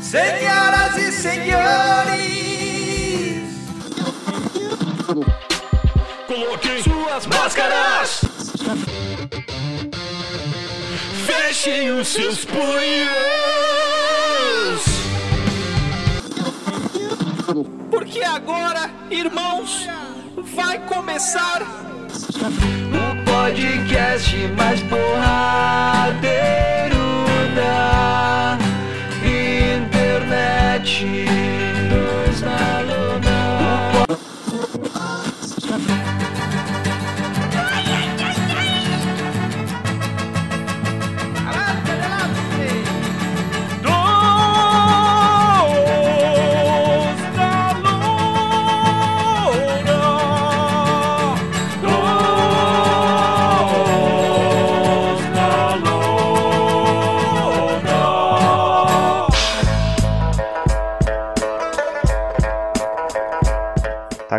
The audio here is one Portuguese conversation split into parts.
Senhoras e senhores, Coloquem suas máscaras. Fechem os seus punhos. porque agora, irmãos, vai começar O podcast mais porradeiro da internet.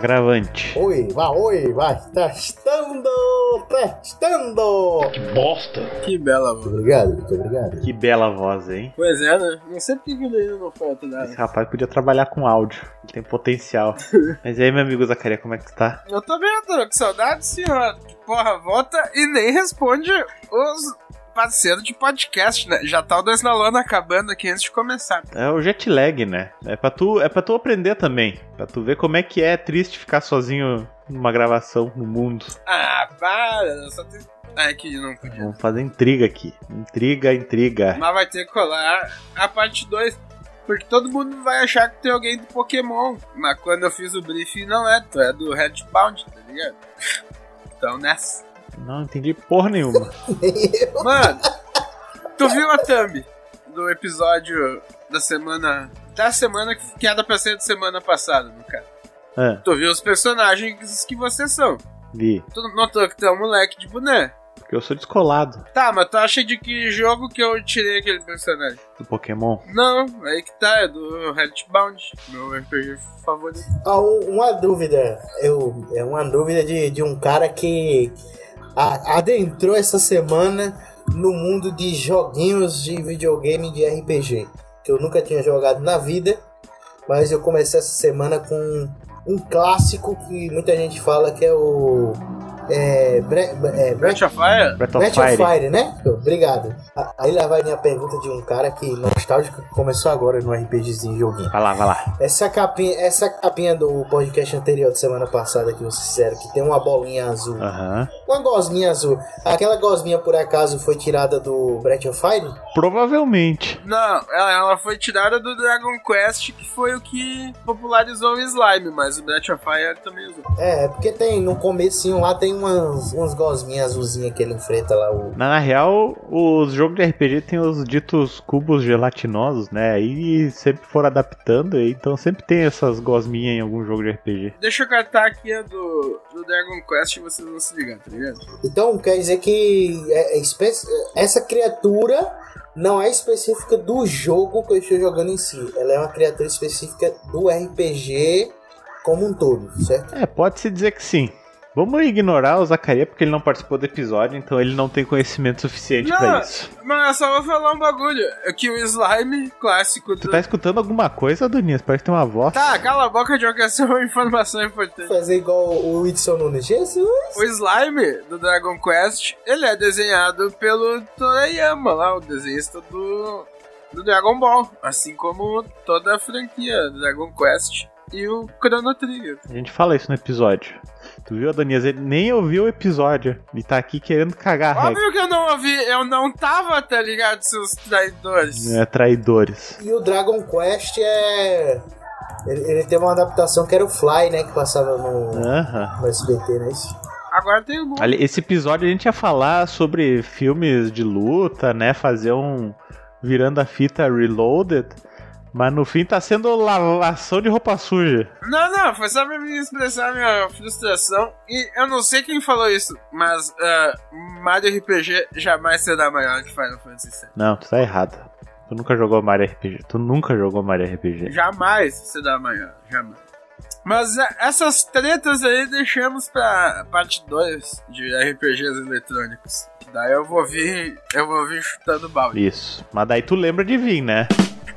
Gravante. Oi, vai, oi, vai, testando, testando. Bosta. Que bela voz. obrigado, muito obrigado. Que bela voz, hein? Pois é, né? Não sei porque que ele ainda não foi Esse atualizado. rapaz podia trabalhar com áudio. Ele tem potencial. Mas e aí, meu amigo Zacaria, como é que tu tá? Eu tô bem, Antônio, que saudade, senhor. Porra, volta e nem responde os parceiros de podcast, né? Já tá o Dois na Lona acabando aqui antes de começar. É o jet lag, né? É pra tu, é pra tu aprender também. Pra tu ver como é que é triste ficar sozinho numa gravação no mundo. Ah, para, eu só tem... Ah, é que não podia. Vamos fazer intriga aqui. Intriga, intriga. Mas vai ter que colar a parte 2. Porque todo mundo vai achar que tem alguém do Pokémon. Mas quando eu fiz o briefing, não é. Tu é do Redbound, tá ligado? Então nessa. Não entendi porra nenhuma. Mano, tu viu a thumb do episódio da semana. Da semana que, era pra ser de semana passada, no caso. Ah, Tu viu os personagens que vocês são. vi. Tu notou que tu é um moleque de boné. Porque eu sou descolado Tá, mas tu acha de que jogo que eu tirei aquele personagem? do Pokémon. Não, aí que tá, é do Redbound, meu RPG favorito. Ah, um- uma dúvida, eu, é uma dúvida de, de um cara que adentrou essa semana no mundo de joguinhos de videogame de RPG, que eu nunca tinha jogado na vida, mas eu comecei essa semana com um clássico que muita gente fala que é o é, Bre, é, Bre- Breath of Fire? Breath of Breath of Fire. Fire, né? Obrigado. Aí lá vai minha pergunta de um cara que nostálgico que começou agora no RPGzinho joguinho. Vai lá, vai lá. Essa capinha, essa capinha do podcast anterior de semana passada que vocês fizeram, que tem uma bolinha azul, Aham. uma gosminha azul. Aquela gosminha por acaso foi tirada do Breath of Fire? Provavelmente. Não, ela, ela foi tirada do Dragon Quest, que foi o que popularizou o slime, mas o Breath of Fire também usou. É, porque tem no comecinho lá tem umas, umas gosminhas azulzinhas que ele enfrenta lá o Na, na real, os jogos de RPG tem os ditos cubos gelatinosos, né? Aí sempre foram adaptando, então sempre tem essas gosminhas em algum jogo de RPG. Deixa eu catar aqui a do, do Dragon Quest e vocês vão se ligar, tá ligado? Então quer dizer que é- é essa criatura não é específica do jogo que eu estou jogando em si. Ela é uma criatura específica do RPG como um todo, certo? É, pode-se dizer que sim. Vamos ignorar o Zacaria porque ele não participou do episódio, então ele não tem conhecimento suficiente pra Não, isso. mas eu só vou falar um bagulho. É que o slime clássico do. Tu tá escutando alguma coisa, Adonis? Parece que tem uma voz. Tá, cala a boca de essa é uma informação importante. Fazer igual o Whitson Nunes. Jesus! O slime do Dragon Quest, ele é desenhado pelo Toriyama lá, o desenhista do, do Dragon Ball. Assim como toda a franquia Dragon Quest e o Chrono Trigger. A gente fala isso no episódio. Tu viu, Adonias? Ele nem ouviu o episódio e tá aqui querendo cagar a regra. Óbvio que eu não ouvi, eu não tava, tá ligado, seus traidores. É, traidores. E o Dragon Quest é. Ele, ele tem uma adaptação que era o Fly, né? Que passava no, no SBT, é isso? Agora tem. Ali, Esse episódio a gente ia falar sobre filmes de luta, né? Fazer um. Virando a fita Reloaded. Mas no fim tá sendo lavação de roupa suja. Não, não, foi só pra me expressar minha frustração. E eu não sei quem falou isso, mas ah, Mario RPG jamais será maior que Final Fantasy VII. Não, tu tá errado. Tu nunca jogou Mario RPG. Tu nunca jogou Mario RPG. Jamais será maior, jamais. Mas é, essas tretas aí deixamos pra parte 2 de RPGs eletrônicos. Daí eu vou vir. Eu vou vir chutando balde. Isso. Mas daí tu lembra de vir, né?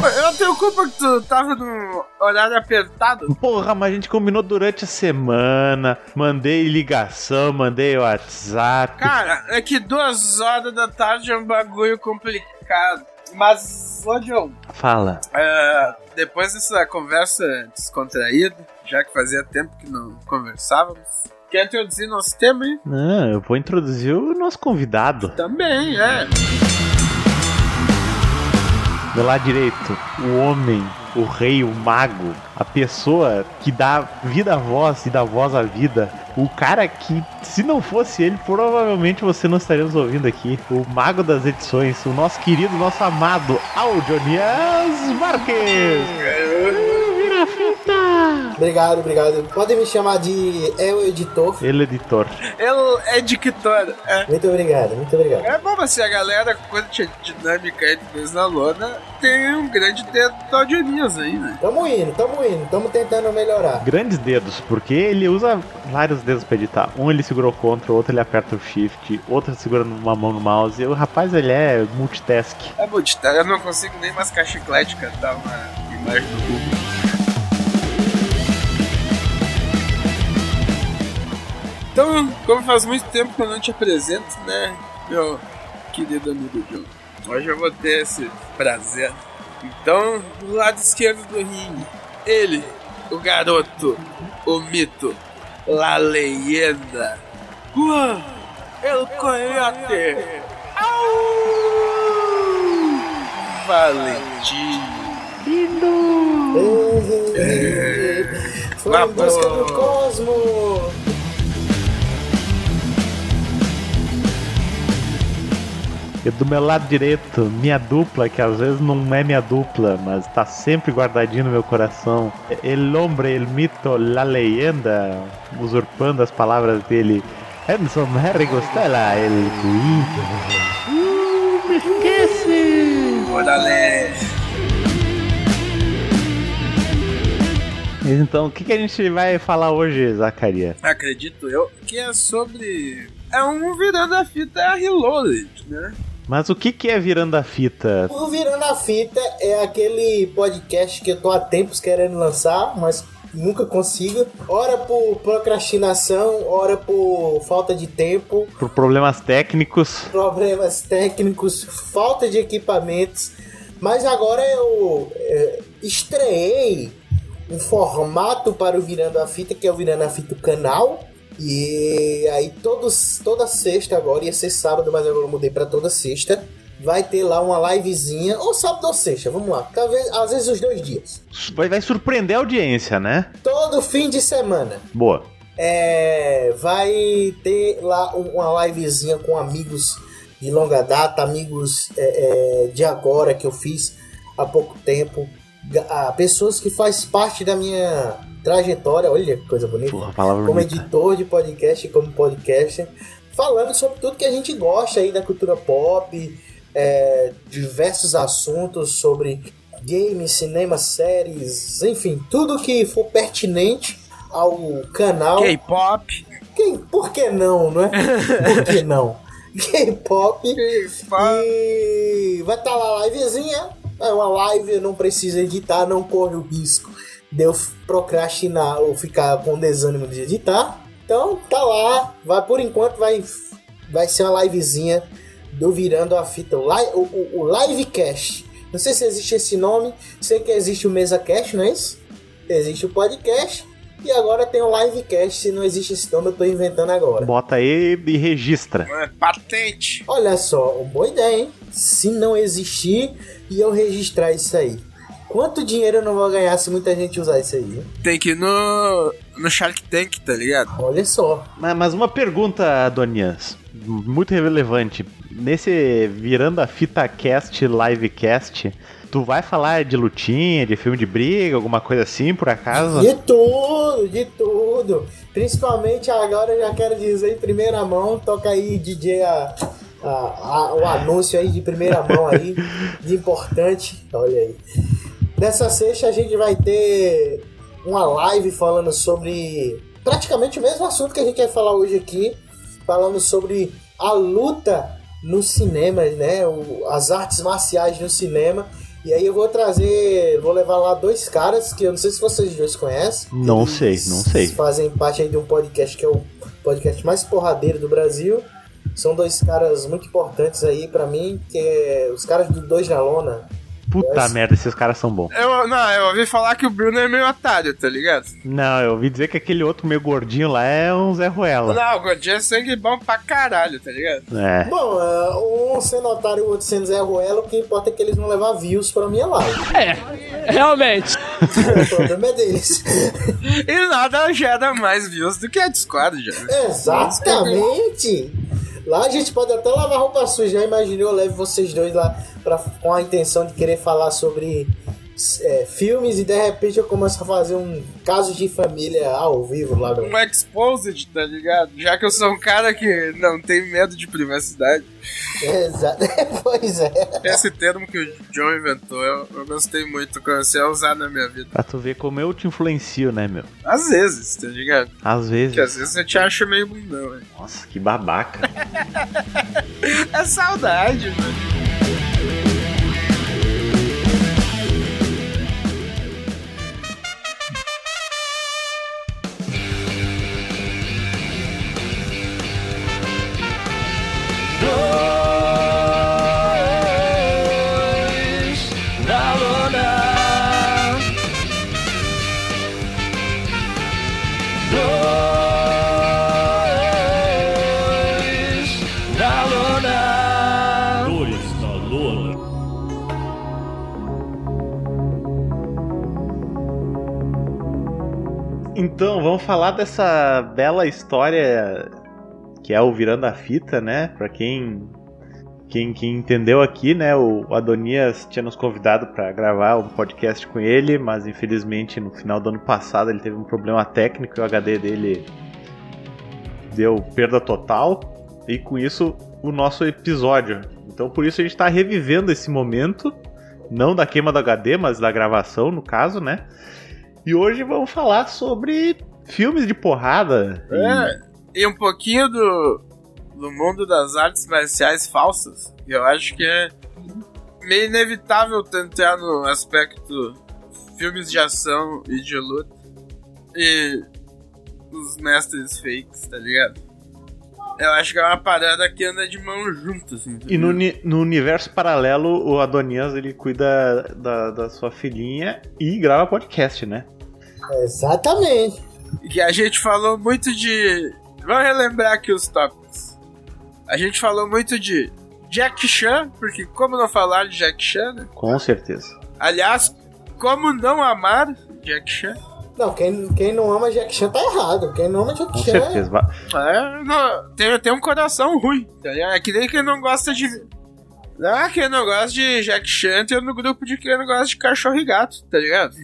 Pô, Eu não tenho culpa que tu tava num horário apertado. Porra, mas a gente combinou durante a semana. Mandei ligação, mandei WhatsApp. Cara, é que duas horas da tarde é um bagulho complicado. Mas, ô John, Fala. é, depois dessa conversa descontraída, já que fazia tempo que não conversávamos, quer introduzir nosso tema, hein? Não, eu vou introduzir o nosso convidado. Também, é. Do lado direito, o homem, o rei, o mago, a pessoa que dá vida à voz e dá voz à vida. O cara que, se não fosse ele, provavelmente você não estaria nos ouvindo aqui. O mago das edições, o nosso querido, nosso amado Audionias Marques. Obrigado, obrigado. Podem me chamar de El Editor. Ele, editor. Ele é dictor. É. Muito obrigado, muito obrigado. É bom, assim, a galera, quando tinha dinâmica aí de vez na lona, tem um grande dedo do Audionias aí, né? Tamo indo, tamo indo, tamo tentando melhorar. Grandes dedos, porque ele usa vários dedos pra editar. Um ele segura o Ctrl, outro ele aperta o Shift, outro segura uma mão no mouse. O rapaz, ele é multitask. É muito, eu não consigo nem mascar chiclete cantar uma imagem do Google. Então, como faz muito tempo que eu não te apresento, né, meu querido amigo John? Hoje eu vou ter esse prazer. Então, do lado esquerdo do ringue, ele, o garoto, o mito, la leyenda, Juan, el coyote, Au! Valentim. Foi em busca do cosmo. E do meu lado direito, minha dupla, que às vezes não é minha dupla, mas tá sempre guardadinho no meu coração. El hombre, el mito, la leyenda, usurpando as palavras dele. Enzo Harry Gostella, el. Uh, me esquece! Orale. Então, o que, que a gente vai falar hoje, Zacaria? Acredito eu que é sobre. É um virando a fita Reloaded, né? Mas o que, que é virando a fita? O Virando a Fita é aquele podcast que eu tô há tempos querendo lançar, mas nunca consigo. Ora por procrastinação, ora por falta de tempo, Por problemas técnicos. problemas técnicos, falta de equipamentos. Mas agora eu é, estreiei um formato para o Virando a Fita, que é o Virando a Fita o canal. E aí todos, toda sexta agora, ia ser sábado, mas agora eu mudei para toda sexta. Vai ter lá uma livezinha, ou sábado ou sexta, vamos lá. Talvez, às vezes os dois dias. Vai, vai surpreender a audiência, né? Todo fim de semana. Boa. É, vai ter lá um- uma livezinha com amigos de longa data, amigos é, é, de agora que eu fiz há pouco tempo, ah, pessoas que faz parte da minha trajetória, olha que coisa bonita, Porra, palavra como bonita. editor de podcast, como podcaster, falando sobre tudo que a gente gosta aí da cultura pop, é, diversos assuntos sobre games, cinema, séries, enfim, tudo que for pertinente ao canal. K-pop. Quem, por que não, não é? Por que não? K-pop. E vai estar lá a livezinha. É uma live, não preciso editar, não corre o risco de eu procrastinar ou ficar com desânimo de editar. Então tá lá, vai por enquanto vai, vai ser uma livezinha do Virando a Fita, o, li, o, o, o Livecast. Não sei se existe esse nome, sei que existe o MesaCast, não é isso? Existe o podcast e agora tem o Livecast. Se não existe esse nome, eu tô inventando agora. Bota aí e registra. É, patente. Olha só, uma boa ideia, hein? Se não existir e eu registrar isso aí. Quanto dinheiro eu não vou ganhar se muita gente usar isso aí? hein? Tem que ir no, no Shark Tank, tá ligado? Olha só. Mas, mas uma pergunta, Donias, muito relevante. Nesse Virando a Fita Cast Livecast, tu vai falar de lutinha, de filme de briga, alguma coisa assim, por acaso? De tudo, de tudo. Principalmente agora eu já quero dizer em primeira mão, toca aí DJ a, a- a- o anúncio aí de primeira mão aí, de importante. Olha aí. Nessa sexta a gente vai ter uma live falando sobre praticamente o mesmo assunto que a gente vai falar hoje aqui, falando sobre a luta no cinema, né? O, as artes marciais no cinema. E aí eu vou trazer, vou levar lá dois caras que eu não sei se vocês dois conhecem. Não sei, não sei. Fazem parte aí de um podcast que é o podcast mais porradeiro do Brasil. São dois caras muito importantes aí pra mim, que é os caras do Dois na Lona. Puta Yes. merda, esses caras são bons. Eu, não, eu ouvi falar que o Bruno é meio otário, tá ligado? Não, eu ouvi dizer que aquele outro meio gordinho lá é um Zé Ruela. Não, o Gordinho é sangue bom pra caralho, tá ligado? É. Bom, é, um sendo otário e o outro sendo Zé Ruela, o que importa é que eles vão levar views pra minha live. Realmente. o problema é deles. E nada gera mais views do que a Discord, já. Exatamente! Lá a gente pode até lavar roupa suja. Já imaginou, eu levo vocês dois lá pra, com a intenção de querer falar sobre é, filmes e de repente eu começo a fazer um caso de família ao vivo lá no. Um exposed, tá ligado? Já que eu sou um cara que não tem medo de privacidade. Exato. pois é. Esse termo que o John inventou, eu, eu gostei muito, comecei a usar na minha vida. Pra tu ver como eu te influencio, né, meu? Às vezes, tá ligado? Às vezes. Porque às vezes eu te acho meio bundão, né? Nossa, que babaca. É saudade, mano. Então, vamos falar dessa bela história que é o Virando a Fita, né? Pra quem, quem, quem entendeu aqui, né? O Adonias tinha nos convidado para gravar um podcast com ele, mas infelizmente no final do ano passado ele teve um problema técnico e o HD dele deu perda total. E com isso, o nosso episódio. Então, por isso a gente tá revivendo esse momento, não da queima do HD, mas da gravação, no caso, né? E hoje vamos falar sobre filmes de porrada. E- É, e um pouquinho do, do mundo das artes marciais falsas. Eu acho que é meio inevitável tentar no aspecto filmes de ação e de luta. E os mestres fakes, tá ligado? Eu acho que é uma parada que anda de mão junto, assim. tá E no, no universo paralelo, o Adonias ele cuida da, da sua filhinha e grava podcast, né? Exatamente. que a gente falou muito de. Vamos relembrar aqui os tópicos. A gente falou muito de Jack Chan, porque como não falar de Jack Chan, né? Com certeza. Aliás, como não amar Jack Chan? Não, quem, quem não ama Jack Chan tá errado. Quem não ama Jack Com Chan. certeza. É, não, tem, tem um coração ruim, tá ligado? É que nem quem não gosta de. Ah, quem não gosta de Jack Chan tem no grupo de quem não gosta de cachorro e gato, tá ligado?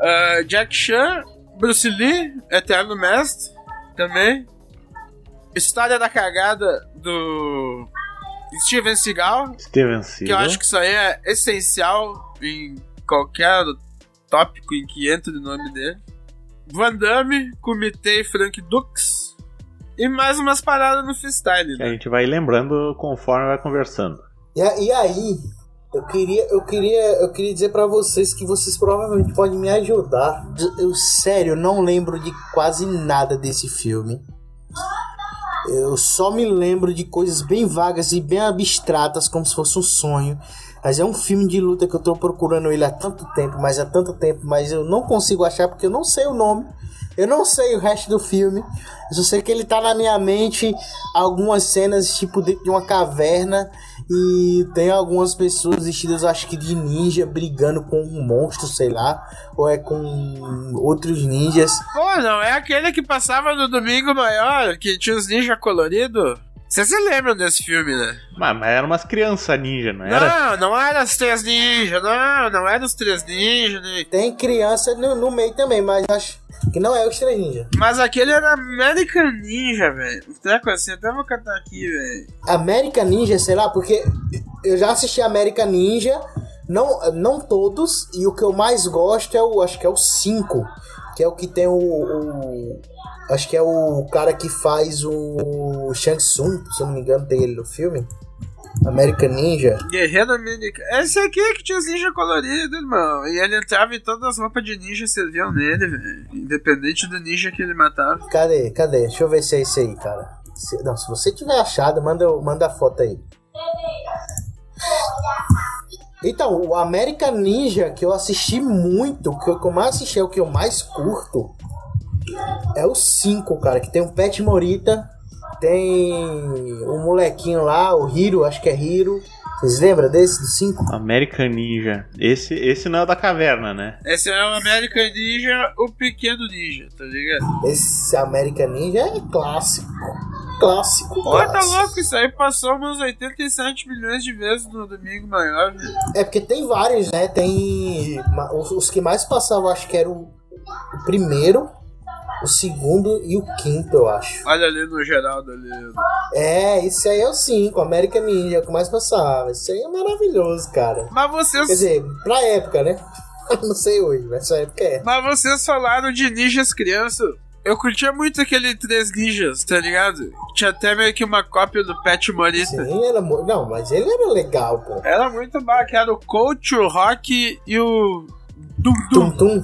Ah, Jack Chan, Bruce Lee, Eterno Mestre, também. História da cagada do Steven Seagal, Steven que Seagal. eu acho que isso aí é essencial em qualquer tópico em que entra o nome dele. Van Damme, Kumite e Frank Dux. E mais umas paradas no freestyle, que a né? gente vai lembrando conforme vai conversando. E, e aí, eu queria, eu queria, eu queria dizer pra vocês que vocês provavelmente podem me ajudar. Eu sério não lembro de quase nada desse filme. Eu só me lembro de coisas bem vagas e bem abstratas, como se fosse um sonho. Mas é um filme de luta que eu tô procurando ele há tanto tempo, mas há tanto tempo, mas eu não consigo achar porque eu não sei o nome. Eu não sei o resto do filme. Eu só sei que ele tá na minha mente algumas cenas, tipo, dentro de uma caverna. E tem algumas pessoas vestidas, acho que de ninja, brigando com um monstro, sei lá. Ou é com outros ninjas. Pô, não é aquele que passava no domingo maior, que tinha os ninja colorido? Vocês se lembram desse filme, né? Mas, mas eram umas crianças ninja, não era? Não, não era os três ninjas, não, não era os três ninjas, né? Tem criança no, no meio também, mas acho que não é os três ninjas. Mas aquele era American Ninja, velho. Um treco assim, até vou cantar aqui, velho. American Ninja, sei lá, porque eu já assisti American Ninja, não, não todos, e o que eu mais gosto é o, acho que é o 5, que é o que tem o, o- acho que é o cara que faz o Shang Tsung, se eu não me engano, tem ele no filme. American Ninja. Guerreiro americano. Esse aqui é que tinha os ninja coloridos, irmão. E ele entrava em todas as roupas de ninja serviam nele, velho. Independente do ninja que ele matava. Cadê? Cadê? Deixa eu ver se é isso aí, cara. Se- não, se você tiver achado, manda, manda a foto aí. Então, o American Ninja, que eu assisti muito, que eu mais assisti é o que eu mais curto, é o 5, cara, que tem o Pet Morita, tem o molequinho lá, o Hiro, acho que é Hiro. Vocês lembram desse, do 5? American Ninja. Esse, esse não é o da caverna, né? Esse é o American Ninja, o pequeno ninja, tá ligado? Esse American Ninja é clássico. Clássico. Pô, tá louco, isso aí passou uns 87 milhões de vezes no domingo maior. É porque tem vários, né? Tem. Os, que mais passavam, acho que era o, primeiro, o segundo e o quinto, eu acho. Olha ali no Geraldo ali. É, esse aí é o 5, American Ninja, que mais passava. Esse aí é maravilhoso, cara. Mas vocês. Quer dizer, pra época, né? Não sei hoje, mas essa época é. Mas vocês falaram de ninjas criança. Eu curtia muito aquele Três Ninjas, tá ligado? Tinha até meio que uma cópia do Pet Morita. Sim, era. Não, mas ele era legal, pô. Era muito bom, que era o Coach, o Rock e o. Dum Dum. Tum Tum.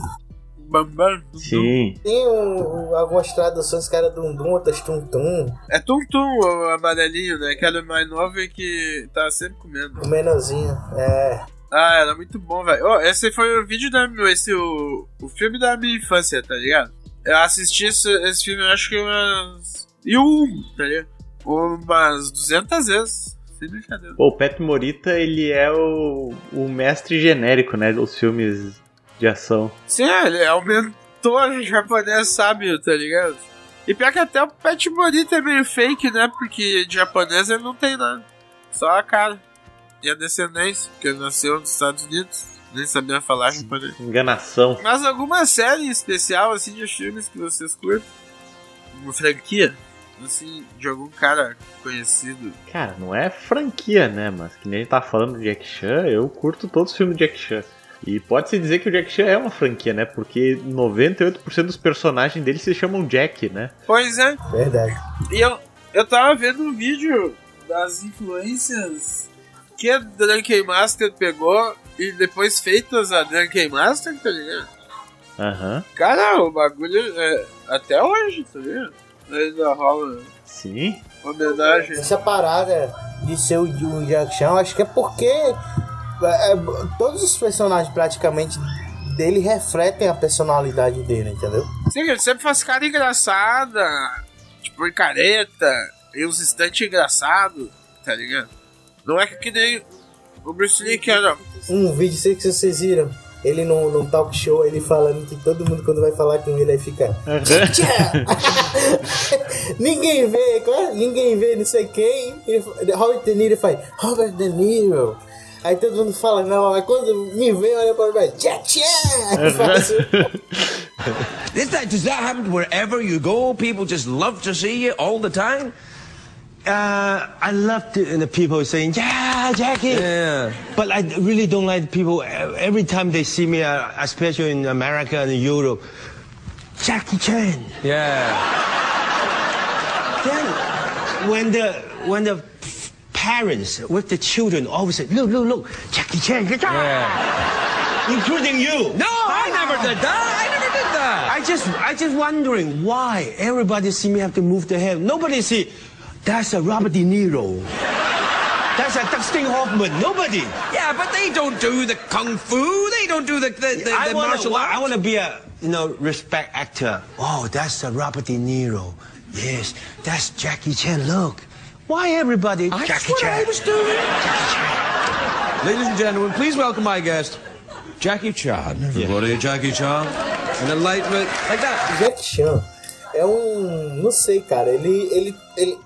Bambam. Dum, Dum. Sim. Tem um, um- algumas traduções que era Dum Dum, outras Tum Tum. É Tum Tum, o amarelinho, né? Que era o mais novo e que tava sempre comendo. O menorzinho. É. Ah, era muito bom, velho. Oh, esse foi o vídeo da. Esse, o, o filme da minha infância, tá ligado? Eu assisti esse, esse filme, acho que umas. E 1, tá ligado? Umas 200 vezes. Sem brincadeira. Pô, o Pet Morita, ele é o, o mestre genérico, né? Dos filmes de ação. Sim, ele é o mentor japonês sábio, tá ligado? E pior que até o Pet Morita é meio fake, né? Porque de japonês ele não tem nada. Só a cara. E a descendência, que ele nasceu nos Estados Unidos. Nem sabia falar japonês. Enganação. Mas alguma série especial, assim, de filmes que vocês curtem? Uma franquia? Assim, de algum cara conhecido. Cara, não é franquia, né? Mas que nem a gente tá falando de Jack Chan, eu curto todos os filmes de Jack Chan. E pode-se dizer que o Jack Chan é uma franquia, né? Porque 98% dos personagens dele se chamam Jack, né? Pois é, Verdade. E eu, eu tava vendo um vídeo das influências que a Drunken Master pegou e depois feitas a Drunken Master, tá ligado? Aham. Cara, o bagulho é até hoje, tá ligado? Ainda rola Sim. homenagem. Essa parada de ser o, o Jack Chan, eu acho que é porque é, é, todos os personagens praticamente dele refletem a personalidade dele, entendeu? Sim, ele sempre faz cara engraçada, tipo, em careta, e uns instantes engraçados, tá ligado? Não é que nem o Bruce Lee que era. Um vídeo, sei que vocês viram, ele num, num talk show, ele falando que todo mundo quando vai falar com ele aí fica. "Tchá!" ninguém vê, claro, ninguém vê não sei quem. Ele, Robert De Niro faz, Robert De Niro. Aí todo mundo fala, não, mas quando me vê, olha pra mim, tchá, tchá. Faz assim. Is that, does that happen wherever you go? People just love to see you all the time? Uh, I love the, the people saying, yeah, Jackie. Yeah. But I really don't like people, uh, every time they see me, uh, especially in America and Europe, Jackie Chan. Yeah. Then when the, when the parents with the children always say, look, look, look, Jackie Chan, Jackie Chan," Yeah. including you. No, I never did that. I never did that. I just, I just wondering why everybody see me have to move their head. Nobody see, that's a Robert De Niro. That's a Dustin Hoffman. Nobody. yeah, but they don't do the kung fu. They don't do the the, the, I the wanna, martial arts. I want to be a you know respect actor. Oh, that's a Robert De Niro. Yes, that's Jackie Chan. Look, why everybody That's Jackie what Chan? I was doing. Jackie Chan. Ladies and gentlemen, please welcome my guest, Jackie Chan. Everybody, Jackie Chan. An enlightenment like that. Jack Chan é um. Não sei, cara. Ele. Ele. Ele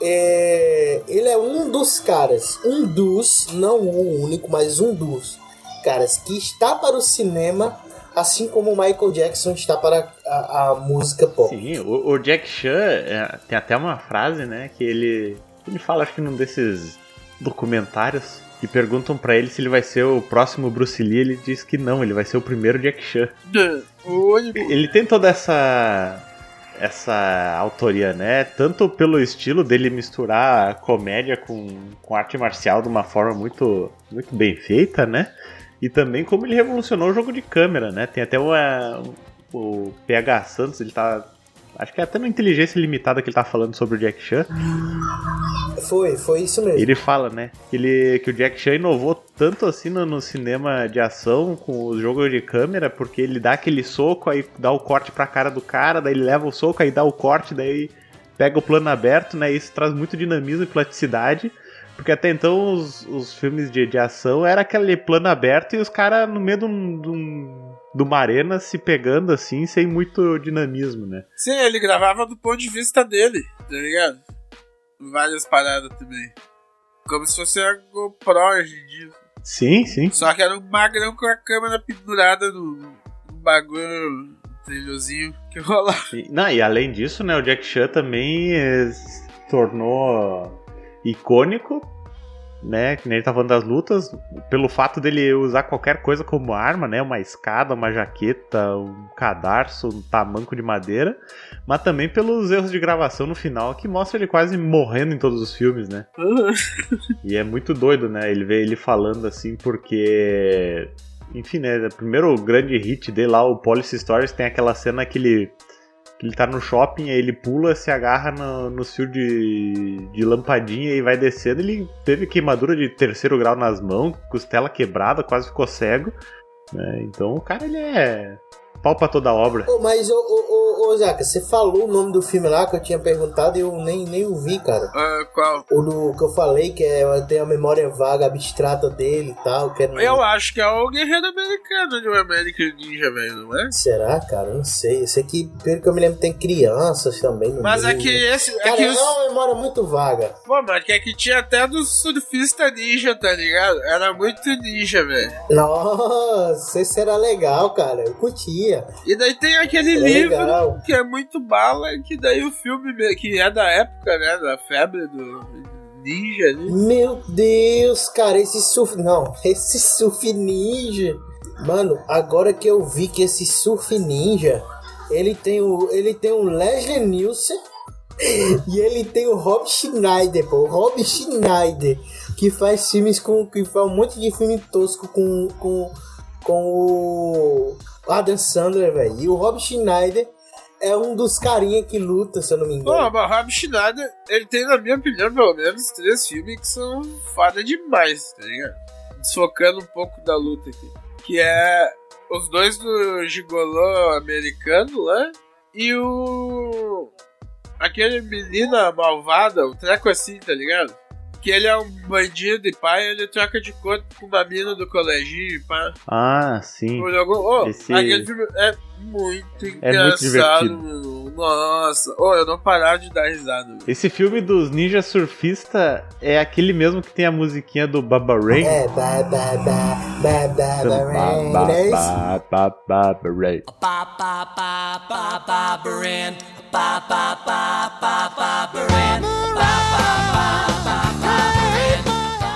é, ele é um dos caras. Um dos, não o único, mas um dos caras que está para o cinema, assim como o Michael Jackson está para a, a música pop. Sim, o, o Jack Chan é, tem até uma frase, né? Que ele. Ele fala, acho que num desses documentários E perguntam pra ele se ele vai ser o próximo Bruce Lee, ele diz que não, ele vai ser o primeiro Jack Chan. Único. Ele tem toda essa essa autoria, né? Tanto pelo estilo dele misturar comédia com, com arte marcial de uma forma muito, muito bem feita, né? E também como ele revolucionou o jogo de câmera, né? Tem até uma, o PH Santos, ele tá. Acho que é até no Inteligência Limitada que ele tá falando sobre o Jack Chan. Foi, foi isso mesmo. Ele fala, né? Que, ele, que o Jack Chan inovou tanto assim no, no cinema de ação com o jogo de câmera, porque ele dá aquele soco, aí dá o corte pra cara do cara, daí ele leva o soco, aí dá o corte, daí pega o plano aberto, né? Isso traz muito dinamismo e plasticidade. Porque até então os, os filmes de, de ação era aquele plano aberto e os caras no meio de um, de um de uma arena se pegando assim, sem muito dinamismo, né? Sim, ele gravava do ponto de vista dele, tá ligado? Várias paradas também. Como se fosse a GoPro hoje em dia. Sim, sim. Só que era um magrão com a câmera pendurada no, no bagulho, trilhozinho que rolava. E, não, e além disso, né, o Jack Chan também eh, se tornou icônico né? Que nem ele tá falando das lutas, pelo fato dele usar qualquer coisa como arma, né? Uma escada, uma jaqueta, um cadarço, um tamanco de madeira, mas também pelos erros de gravação no final, que mostra ele quase morrendo em todos os filmes, né? e é muito doido, né? Ele vê ele falando assim, porque. Enfim, né? O primeiro grande hit dele lá, o Policy Stories, tem aquela cena que ele ele tá no shopping, aí ele pula, se agarra no, no fio de, de lampadinha e vai descendo. Ele teve queimadura de terceiro grau nas mãos, costela quebrada, quase ficou cego. Né? Então o cara ele é pau pra toda obra. Ô, mas, ô, ô, ô, Zaca, você falou o nome do filme lá que eu tinha perguntado e eu nem, nem ouvi, cara. Ah, qual? O do que eu falei, que é, tem a memória vaga, abstrata dele e tal. Que é Eu acho que é o Guerreiro Americano de um American Ninja, velho, não é? Será, cara? Não sei. Esse aqui, pelo que eu me lembro, tem crianças também. no Mas é meio. que esse. É Cara, que é os... uma memória muito vaga. Pô, mano, que é que tinha até do surfista ninja, tá ligado? Era muito ninja, velho. Nossa, esse era legal, cara. Eu curtia. E daí tem aquele É livro legal. que é muito bala, que daí o filme, me- que é da época, né? Da febre do ninja ali. Meu Deus, cara, esse surf. Não, esse surf ninja. Mano, agora que eu vi que esse surf ninja. Ele tem o. Ele tem o Leslie Nielsen. E ele tem o Rob Schneider, pô. Rob Schneider. Que faz filmes com. Que faz um monte de filme tosco com. Com, com o. Adam Sandler, velho. E o Rob Schneider é um dos carinha que luta, se eu não me engano. Pô, mas o Rob Schneider, ele tem, na minha opinião, pelo menos três filmes que são foda demais, tá ligado? Desfocando um pouco da luta aqui. Que é os dois do Gigolô americano lá e o. aquele menina malvada, o treco assim, tá ligado? Que ele é um bandido e pai, ele troca de corpo com uma mina do coleginho e pá. Ah, sim. Por algum- Oh, Esse- Aquele filme é muito É muito engraçado, meu. Nossa, oh, eu não parar de dar risada. meu. Esse filme dos ninja surfista é aquele mesmo que tem a musiquinha do Baba Ray. É, ba, ba, ba, ba, ba, ba, rain, Ba, é isso? ba, ba, ba, ba, Ray.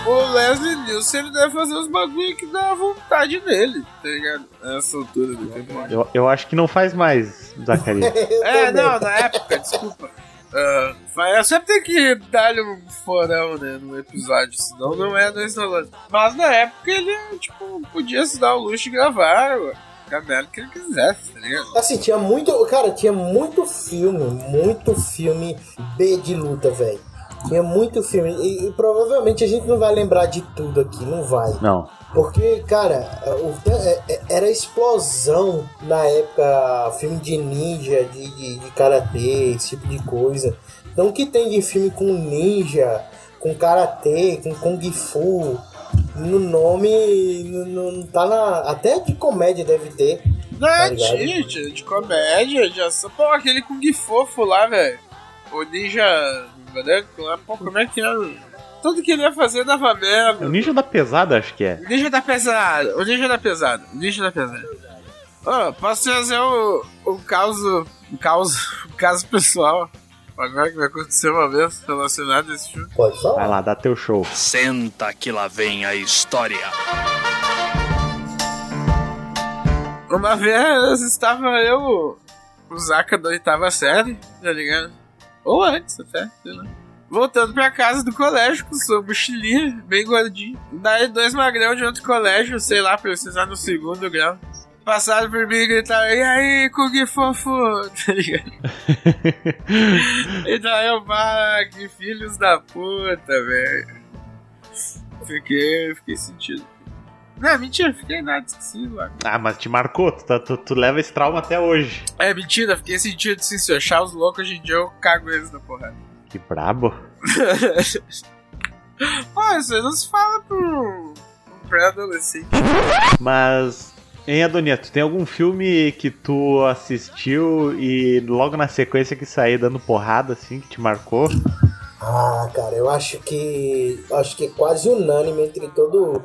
O Leslie Nielsen ele deve fazer os bagulho que dá vontade nele, tá ligado? Nessa altura do campeonato. Eu, eu acho que não faz mais, Zacarias. É, também. não, na época, desculpa. Ah, vai- eu sempre tenho que dar-lhe um forão, né, no episódio, senão não é dois rolando. Mas na época ele, tipo, podia se dar o luxo de gravar ué, a merda que ele quisesse, tá ligado? Assim, tinha muito. Cara, tinha muito filme, muito filme B de luta, velho. Tinha muito filme. E, e provavelmente a gente não vai lembrar de tudo aqui, não vai. Não. Porque, cara, o- é- é- era explosão na época, filme de ninja, de, de, de karatê, esse tipo de coisa. Então, o que tem de filme com ninja, com karatê, com kung fu, no nome, não, não tá na. Até de comédia deve ter. Não, Tá tinha de comédia, de ação. Pô, aquele Kung Fofo lá, velho. O Ninja Branco lá, pô, como é que era? Tudo que ele ia fazer dava É o merda. ninja da pesada, acho que é. O Ninja da Pesada, o Ninja da Pesada, o Ninja da Pesada. Ô, posso trazer um, um caso, um caso, um caso pessoal. Agora que vai acontecer uma vez relacionado a esse filme. Pode falar. Vai lá, dá teu show. Senta que lá vem a história. Uma vez estava eu, o Zaka da oitava série, tá ligado? Ou antes até, sei lá. Voltando pra casa do colégio com sua mochilinha, bem gordinho. Daí dois magrão de outro colégio, sei lá, precisar no segundo grau. Passaram por mim e gritaram, e aí, Kung Fofo? Tá ligado? e daí eu, pá, que filhos da puta, velho. Fiquei, fiquei sentido. Não, mentira, fiquei nada, esqueci lá. Ah, mas te marcou, tu, tá- tu, tu leva esse trauma até hoje. É mentira, fiquei sentido assim, se eu achar os loucos hoje em dia eu cago eles na porrada. Que brabo. Pô, isso aí não se fala pro um pré-adolescente. Mas, hein, Adonia, tu tem algum filme que tu assistiu e logo na sequência que sair dando porrada, assim, que te marcou? Ah, cara, eu acho que. Acho que é quase unânime entre todo,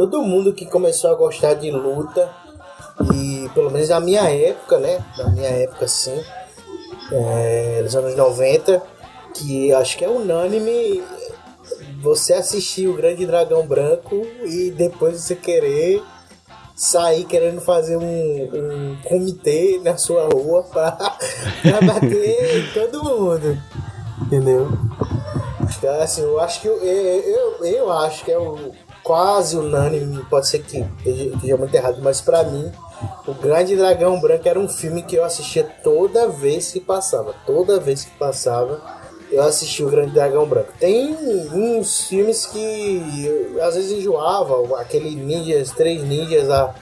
todo mundo que começou a gostar de luta. E pelo menos na minha época, né? Na minha época sim. É, nos anos 90, que acho que é unânime você assistir o Grande Dragão Branco e depois você querer sair querendo fazer um, um comitê na sua rua pra bater todo mundo. Entendeu? Então, assim, eu acho que eu, eu, eu, eu acho que é o quase unânime, pode ser que esteja muito errado, mas pra mim, o Grande Dragão Branco era um filme que eu assistia toda vez que passava. Toda vez que passava, eu assistia o Grande Dragão Branco. Tem uns filmes que eu, às vezes enjoava, aquele Ninjas, três ninjas lá.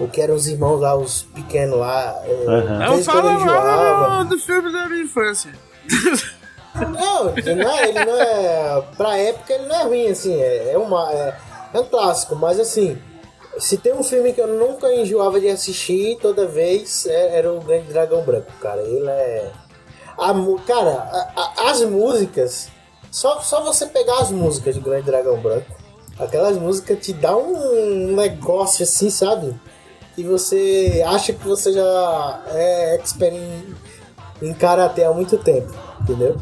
O que eram os irmãos lá, os pequenos lá. é, Aham. às Eu falo enjoava. mal do filme da minha infância. Não, ele não é, ele não é. Pra época ele não é ruim, assim, é, é, uma, é, é um clássico, mas assim, se tem um filme que eu nunca enjoava de assistir toda vez, é- era o Grande Dragão Branco, cara. Ele é. A, cara, a- a- as músicas, só, só você pegar as músicas de Grande Dragão Branco, aquelas músicas te dá um negócio assim, sabe? Que você acha que você já é expert em, em karatê há muito tempo, entendeu?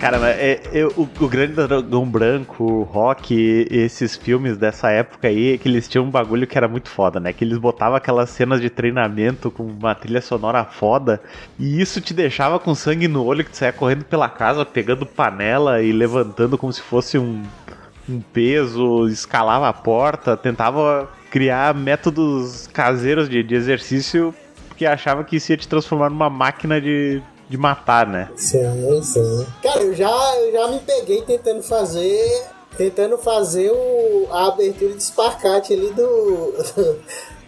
Cara, mas é, eu- o, o Grande Dragão Branco, o Rock, esses filmes dessa época aí, que eles tinham um bagulho que era muito foda, né? Que eles botavam aquelas cenas de treinamento com uma trilha sonora foda, e isso te deixava com sangue no olho, que tu saia correndo pela casa, pegando panela e levantando como se fosse um, um peso, escalava a porta, tentava criar métodos caseiros de, de exercício, porque achava que isso ia te transformar numa máquina de, de matar, né? Sim, sim. Cara, eu já, eu já me peguei tentando fazer. Tentando fazer o, a abertura de Sparkat ali do.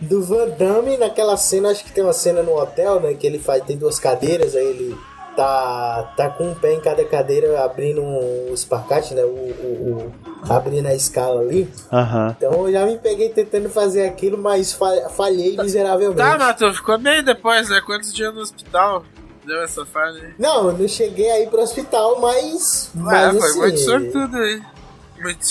Do Van Damme naquela cena, acho que tem uma cena no hotel, né? Que ele faz, tem duas cadeiras, aí ele tá, tá com um pé em cada cadeira abrindo o Sparkat, né? O, o- o- abrindo a escala ali. Aham. Então eu já me peguei tentando fazer aquilo, mas fa- falhei miseravelmente. Tá, Matheus, ficou bem depois, né? Quantos dias no hospital deu essa falha aí? Não, eu não cheguei aí pro hospital, mas. Ah, mas foi assim, muito sortudo aí. Muito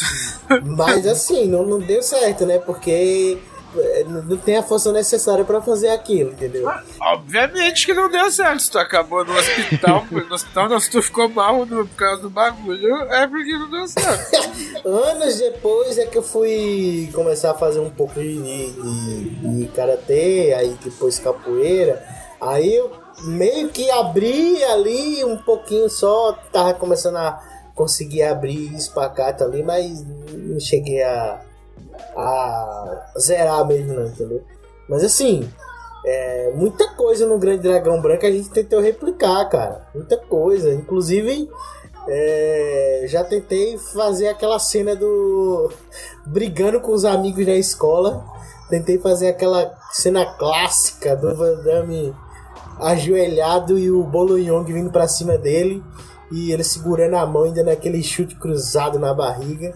Mas assim, não, não deu certo, né? Porque é, não tem a força necessária pra fazer aquilo, entendeu? Obviamente que não deu certo. Se tu acabou no hospital, no hospital não, se tu ficou mal no- por causa do bagulho, é porque não deu certo. Anos depois é que eu fui começar a fazer um pouco de, de, de karatê, aí depois capoeira. Aí eu meio que abri ali um pouquinho só, tava começando a conseguir abrir espacate ali, mas não cheguei a, a zerar mesmo não, entendeu? Mas assim, é, muita coisa no Grande Dragão Branco a gente tentou replicar, cara. Muita coisa. Inclusive, é, já tentei fazer aquela cena do. brigando com os amigos na escola. Tentei fazer aquela cena clássica do Van Damme ajoelhado e o Bolo Young vindo pra cima dele. E ele segurando a mão, ainda naquele chute cruzado na barriga.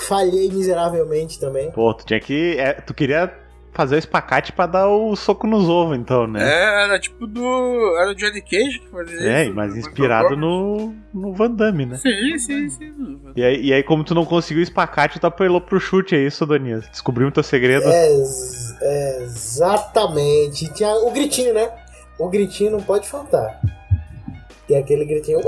Falhei miseravelmente também. Pô, tu tinha que. é, tu queria fazer o espacate pra dar o soco nos ovos, então, né? É, era tipo do. Era o Johnny Cage que fazia É, isso. mas inspirado no, no Van Damme, né? Sim, sim, sim. E aí, e aí, como tu não conseguiu o espacate, tu apelou pro chute, é isso, Danias? Descobriu o teu segredo? É, é, exatamente. Tinha o gritinho, né? O gritinho não pode faltar. Tem aquele gritinho.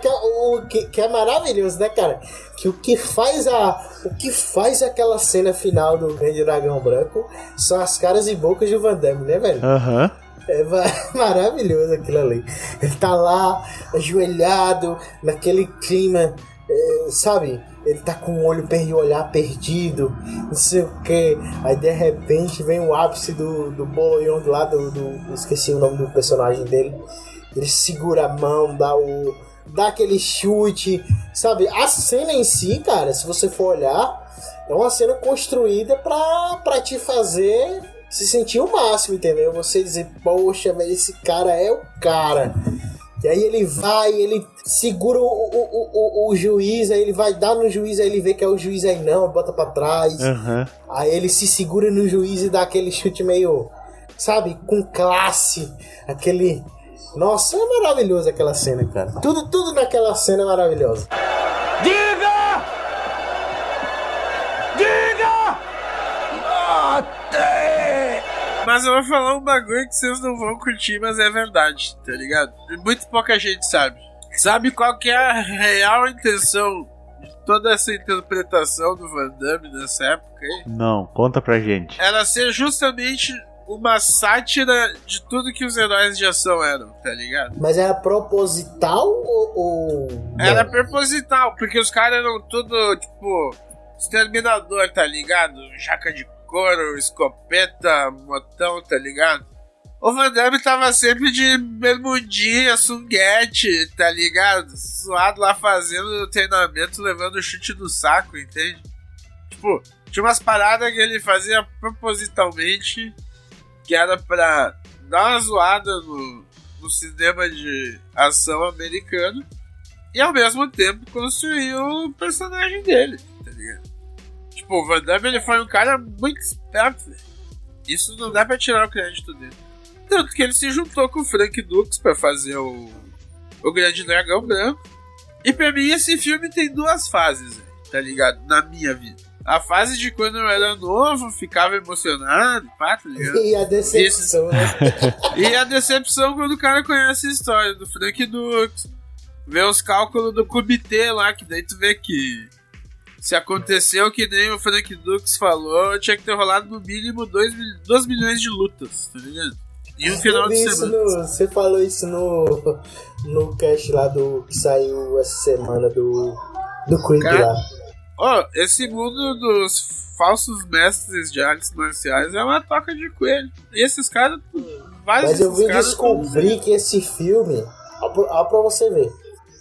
Que é, o, que, que é maravilhoso, né, cara? Que o que faz a. O que faz aquela cena final do Grande Dragão Branco são as caras e bocas do Van Damme, né, velho? Aham. É ma- maravilhoso aquilo ali. Ele tá lá, ajoelhado, naquele clima, é, sabe? Ele tá com o olho o olhar perdido, não sei o que. Aí de repente vem o ápice do, do Boloyong lá, do, do. Esqueci o nome do personagem dele. Ele segura a mão, dá o. dá aquele chute, sabe? A cena em si, cara, se você for olhar, é uma cena construída pra, pra te fazer se sentir o máximo, entendeu? Você dizer, poxa, velho, esse cara é o cara. E aí ele vai, ele segura o, o, o, o, o juiz, aí ele vai dar no juiz, aí ele vê que é o juiz, aí não, bota pra trás. Aham. Aí ele se segura no juiz e dá aquele chute meio, sabe, com classe. Aquele. Nossa, é maravilhoso aquela cena, cara. Tudo, tudo naquela cena é maravilhoso. Diga! Mas eu vou falar um bagulho que vocês não vão curtir, mas é verdade, tá ligado? E Muito pouca gente sabe. Sabe qual que é a real intenção de toda essa interpretação do Van Damme nessa época aí? Não, conta pra gente. Era ser justamente uma sátira de tudo que os heróis de ação eram, tá ligado? Mas era proposital ou. ou... Era proposital, porque os caras eram tudo, tipo, exterminador, tá ligado? Jaca de couro, escopeta, motão, tá ligado? O Van Damme tava sempre de bermudinha, sunguete, tá ligado? Suado lá fazendo treinamento, levando chute no saco, entende? Tipo, tinha umas paradas que ele fazia propositalmente, que era pra dar uma zoada no, no cinema de ação americano e ao mesmo tempo construir o personagem dele? Tipo, o Van Damme ele foi um cara muito esperto, velho. Isso não dá pra tirar o crédito dele. Tanto que ele se juntou com o Frank Dux pra fazer o, o Grande Dragão Branco. E pra mim esse filme tem duas fases, tá ligado? Na minha vida. A fase de quando eu era novo, ficava emocionado, pá, tá ligado? E a decepção, né? E a decepção quando o cara conhece a história do Frank Dux, vê os cálculos do comitê lá, que daí tu vê que se aconteceu que nem o Frank Dux falou, tinha que ter rolado no mínimo 2 milhões de lutas, tá ligado? E um final de semana. no- você falou isso no, no cast lá do que saiu essa semana do, do Creed Cara, lá. Ó, esse mundo dos falsos mestres de artes marciais é uma toca de coelho. E esses caras, Mas eu vim descobrir que esse filme, ó, pra- ó pra você ver.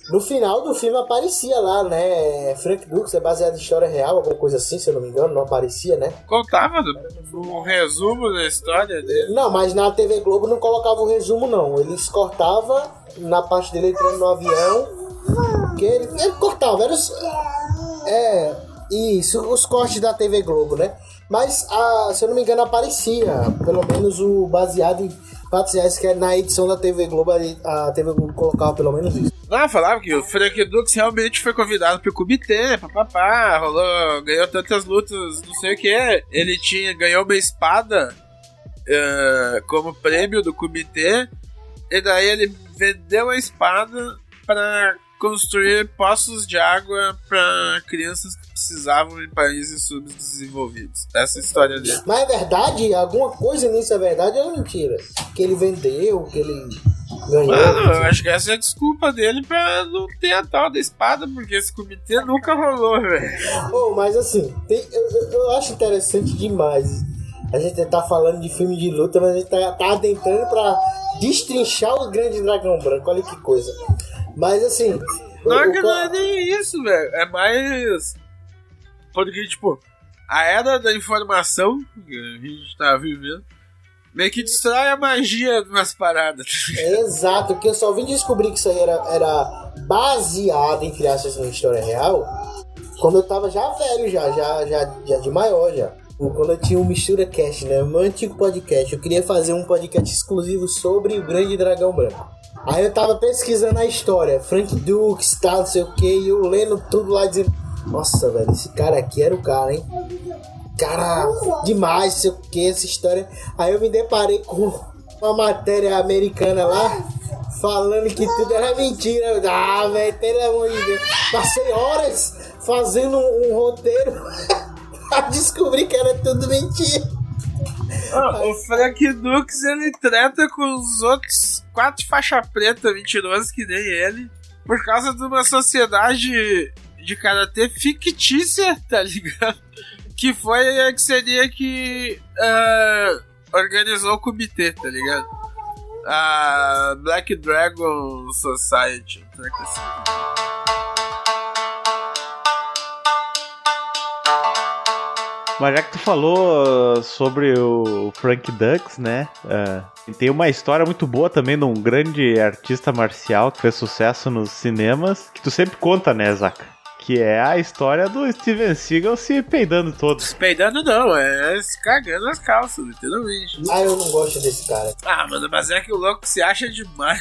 No final do filme aparecia lá, né? Frank Dux é baseado em história real, alguma coisa assim, se eu não me engano, não aparecia, né? contava um resumo da história dele. Não, mas na TV Globo não colocava o resumo, não. Eles cortavam na parte dele entrando no avião. Que ele, ele cortava, era os, É, isso, os cortes da TV Globo, né? Mas, a, se eu não me engano, aparecia, pelo menos o baseado em fatos reais, que é na edição da TV Globo, a TV Globo colocava pelo menos isso. Não, falava que o Frank Dux realmente foi convidado pro comitê, papapá, rolou, ganhou tantas lutas, não sei o que. Ele tinha, ganhou uma espada eh, como prêmio do comitê, e daí ele vendeu a espada para construir poços de água para crianças que precisavam em países subdesenvolvidos. Essa história dele. Mas é verdade, alguma coisa nisso é verdade ou é mentira? Que ele vendeu, que ele ganhou. Mano, eu acho que essa é a desculpa dele pra não ter a tal da espada, porque esse comitê nunca rolou, velho. Oh, mas assim, tem- eu, eu- acho interessante demais a gente tá falando de filme de luta, mas a gente tá, tá adentrando pra destrinchar o grande dragão branco. Olha que coisa. Mas assim. Não é o que não é nem isso, velho. É mais. Porque, tipo, a era da informação que a gente tá vivendo meio que destrói a magia de umas paradas. É exato, que eu só vim descobrir que isso aí era, era baseado, entre aspas, em história real, quando eu tava já velho, já, já, já, já de maior já. quando eu tinha o Mistura Cast, né? Meu antigo podcast, eu queria fazer um podcast exclusivo sobre o Grande Dragão Branco. Aí eu tava pesquisando a história, Frank Dukes, tal, não sei o que, e eu lendo tudo lá dizendo, nossa, velho, esse cara aqui era o cara, hein? Cara, demais, sei o que, essa história. Aí eu me deparei com uma matéria americana lá, falando que tudo era mentira. Ah, velho, pelo amor de Deus. Passei horas fazendo um, roteiro pra descobrir que era tudo mentira. O Frank Dux ele treta com os outros quatro faixa preta mentirosos que nem ele por causa de uma sociedade de karatê fictícia, tá ligado? Que foi a que seria que ah, organizou o comitê, tá ligado? A Black Dragon Society, um assim. Mas já que tu falou uh, sobre o Frank Dux, né? uh, tem uma história muito boa também de um grande artista marcial que fez sucesso nos cinemas, que tu sempre conta, né, Zaka? Que é a história do Steven Seagal se peidando todo. Peidando não, é se cagando as calças, literalmente. Ah, eu não gosto desse cara. Ah, mano, mas é que o louco se acha demais.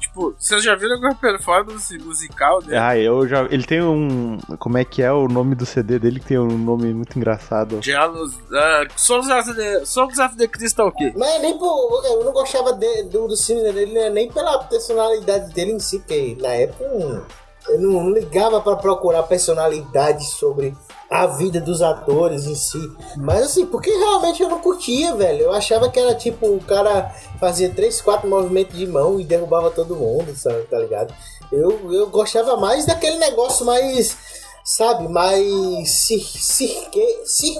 Tipo, vocês já viram alguma performance musical dele? Ah, eu já. Ele tem um. Como é que é o nome do CD dele? Que tem um nome muito engraçado. Jealous, uh, Songs, of the, Songs of the Crystal Key. Mas nem por. Eu não gostava de- do, do filme dele, né? nem pela personalidade dele em si, porque na época eu, eu não, não ligava pra procurar personalidade sobre a vida dos atores em si. Mas assim, porque realmente eu não curtia, velho. Eu achava que era tipo, o cara fazia três, quatro movimentos de mão e derrubava todo mundo, sabe? Tá ligado? Eu, eu gostava mais daquele negócio mais. Sabe, mais cir, cirque, cir,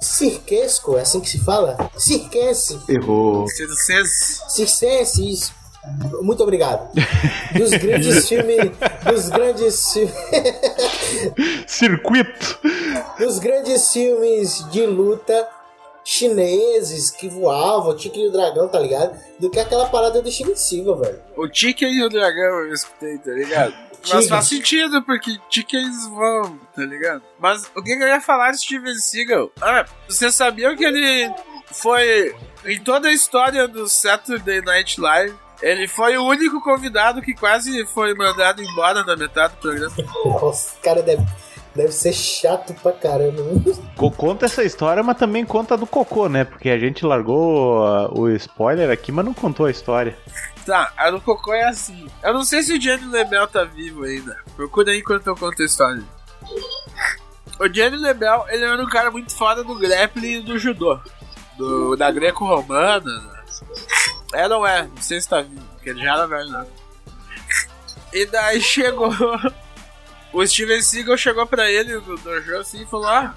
cirquesco, é assim que se fala? Cirquense. Errou. Circense. Circense, isso. Muito obrigado. Dos grandes filmes. Dos grandes fi- Circuito! Dos grandes filmes de luta chineses que voavam, Tigre e o Dragão, tá ligado? Do que aquela parada do Steven Seagal, velho. O Chicken e o Dragão eu escutei, tá ligado? Mas faz sentido, porque chickens voam, tá ligado? Mas o que que eu ia falar de Steven Seagal? Ah, vocês sabiam que ele foi. Em toda a história do Saturday Night Live, ele foi o único convidado que quase foi mandado embora na metade do programa. Nossa, o cara deve, deve ser chato pra caramba. né? Co- Conta essa história, mas também conta do cocô, né? Porque a gente largou uh, o spoiler aqui, mas não contou a história. Tá, a do Cocô é assim. Eu não sei se o Jenny Lebel tá vivo ainda. Procura aí enquanto eu conto a história. O Jenny Lebel, ele era um cara muito foda do grappling e do judô. Do, da greco-romana. Né? É, não é. Não sei se tá vivo, porque ele já era velho, não. E daí chegou... O Steven Seagal chegou pra ele no dojo assim e falou: Ah,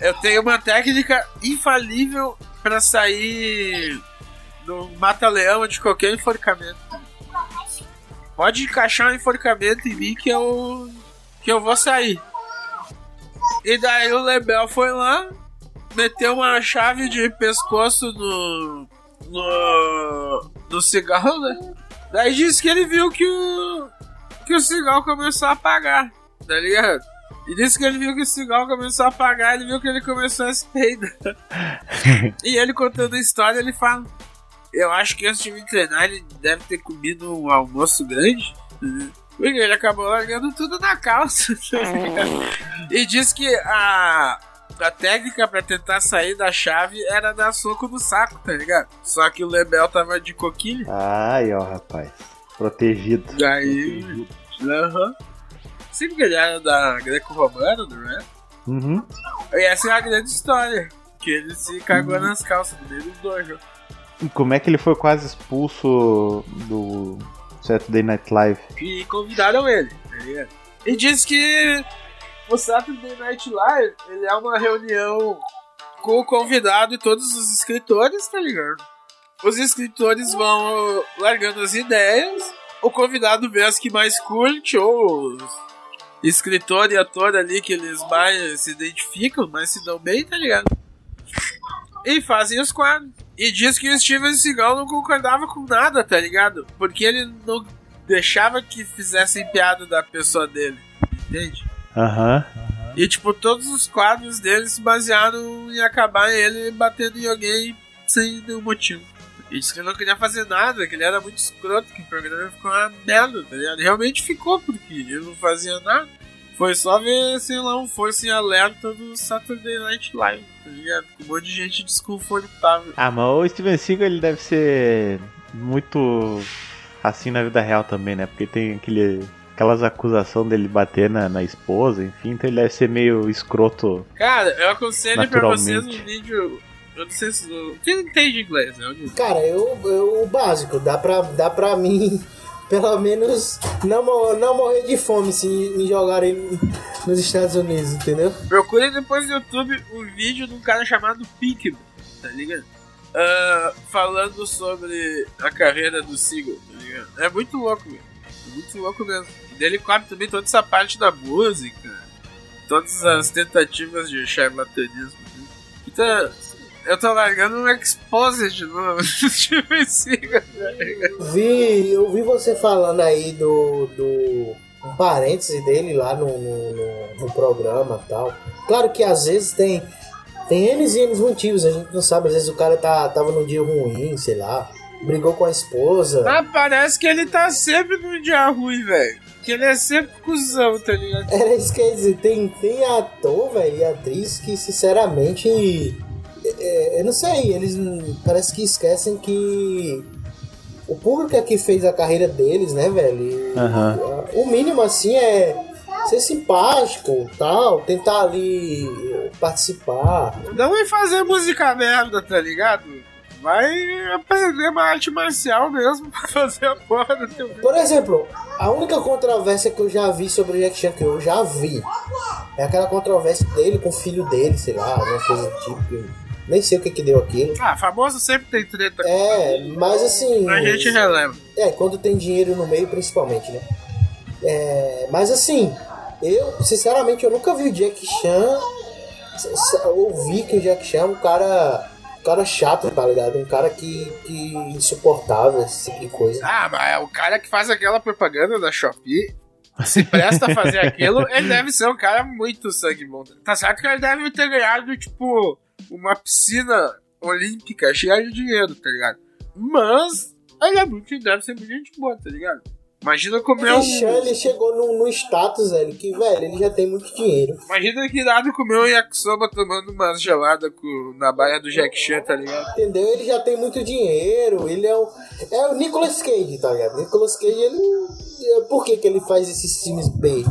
eu tenho uma técnica infalível pra sair do mata-leão de qualquer enforcamento. Pode encaixar um enforcamento em mim que eu. que eu vou sair. E daí o Lebel foi lá, meteu uma chave de pescoço no. No. no cigarro, né? Daí disse que ele viu que o. que o cigarro começou a apagar, tá ligado? E disse que ele viu que o cigarro começou a apagar, ele viu que ele começou a se peidar. e ele contando a história, ele fala. Eu acho que antes de me treinar, ele deve ter comido um almoço grande. né? Porque ele acabou largando tudo na calça. tá e disse que a, a técnica pra tentar sair da chave era dar soco no saco, tá ligado? Só que o Lebel tava de coquilha. Ai, ó, rapaz. Protegido. Daí. Aham. Sim, porque ele era da greco-romana, do rap. Uhum. E essa é a grande história. Que ele se cagou nas calças no meio do dojo. E como é que ele foi quase expulso do Saturday Night Live? E convidaram ele, tá ligado? E diz que o Saturday Night Live ele é uma reunião com o convidado e todos os escritores, tá ligado? Os escritores vão largando as ideias, o convidado vê as que mais curte, ou os escritor e ator ali que eles mais se identificam, mais se dão bem, tá ligado? E fazem os quadros. E diz que o Steven Seagal não concordava com nada, tá ligado? Porque ele não deixava que fizessem piada da pessoa dele. Entende? Aham. E, tipo, todos os quadros dele se basearam em acabar ele batendo em alguém sem nenhum motivo. Ele disse que ele não queria fazer nada, que ele era muito escroto, que o programa ficou uma merda, tá ligado? Realmente ficou, porque ele não fazia nada. Foi só ver, sei lá, um força em alerta do Saturday Night Live, tá ligado? Com um monte de gente desconfortável. Ah, mas o Steven Seagal ele deve ser muito assim na vida real também, né? Porque tem aquele, aquelas acusações dele bater na, na esposa, enfim, então ele deve ser meio escroto. Cara, eu aconselho pra vocês um vídeo. Eu não sei se. Quem entende inglês, né? Cara, eu, eu o básico, dá pra, dá pra mim, pelo menos, não, não morrer de fome se me jogarem nos Estados Unidos, entendeu? Procure depois no YouTube um vídeo de um cara chamado Pinkman, tá ligado? Ah, falando sobre a carreira do Seagull, tá ligado? É muito louco, velho. É muito louco mesmo. E dele cobre também toda essa parte da música, todas as tentativas de charlatanismo. né? Então, eu tô largando um exposit no Steven Seagal, tá ligado? Vi, eu vi você falando aí do, do um parêntese dele lá no, no, no- programa e tal. Claro que às vezes tem tem N e N motivos, a gente não sabe, às vezes o cara tá, tava num dia ruim, sei lá, brigou com a esposa. Mas parece que ele tá sempre num dia ruim, velho. Que ele é sempre cuzão, tá ligado? Era isso que eu ia dizer, tem, tem ator, velho, e atriz que sinceramente. é, eu não sei, eles parece que esquecem que o público é que fez a carreira deles, né, velho? A- O mínimo assim é ser simpático, tal, tentar ali participar. Não vai fazer música merda, tá ligado? Vai aprender uma arte marcial mesmo pra fazer a porra do teu Por exemplo, a única controvérsia que eu já vi sobre o Jack Chan, que eu já vi, é aquela controvérsia dele com o filho dele, sei lá, alguma coisa do tipo. que eu Nem sei o que que deu aquilo. Ah, famoso sempre tem treta. É, mas assim. A gente releva. É, quando tem dinheiro no meio, principalmente, né? É, mas assim, eu, sinceramente, eu nunca vi o Jack Chan. Ouvi que o Jack Chan é um cara. Um cara chato, tá ligado? Um cara que, que insuportável, esse tipo de coisa. Ah, mas o cara que faz aquela propaganda da Shopee, se presta a fazer aquilo, ele deve ser um cara muito sangue bom. Tá certo que ele deve ter ganhado, tipo, uma piscina olímpica cheia de dinheiro, tá ligado? Mas ele é muito, deve ser muito gente boa, tá ligado? Imagina comer O um. Chan, ele chegou num, num status, velho, que, velho, ele já tem muito dinheiro. Imagina que irado comer um yakisoba tomando uma gelada com, na baia do Jack Chan, tá ligado? Entendeu? Ele já tem muito dinheiro, ele é o. É o Nicolas Cage, tá ligado? Nicolas Cage, ele. é, Por que, que ele faz esses filmes B?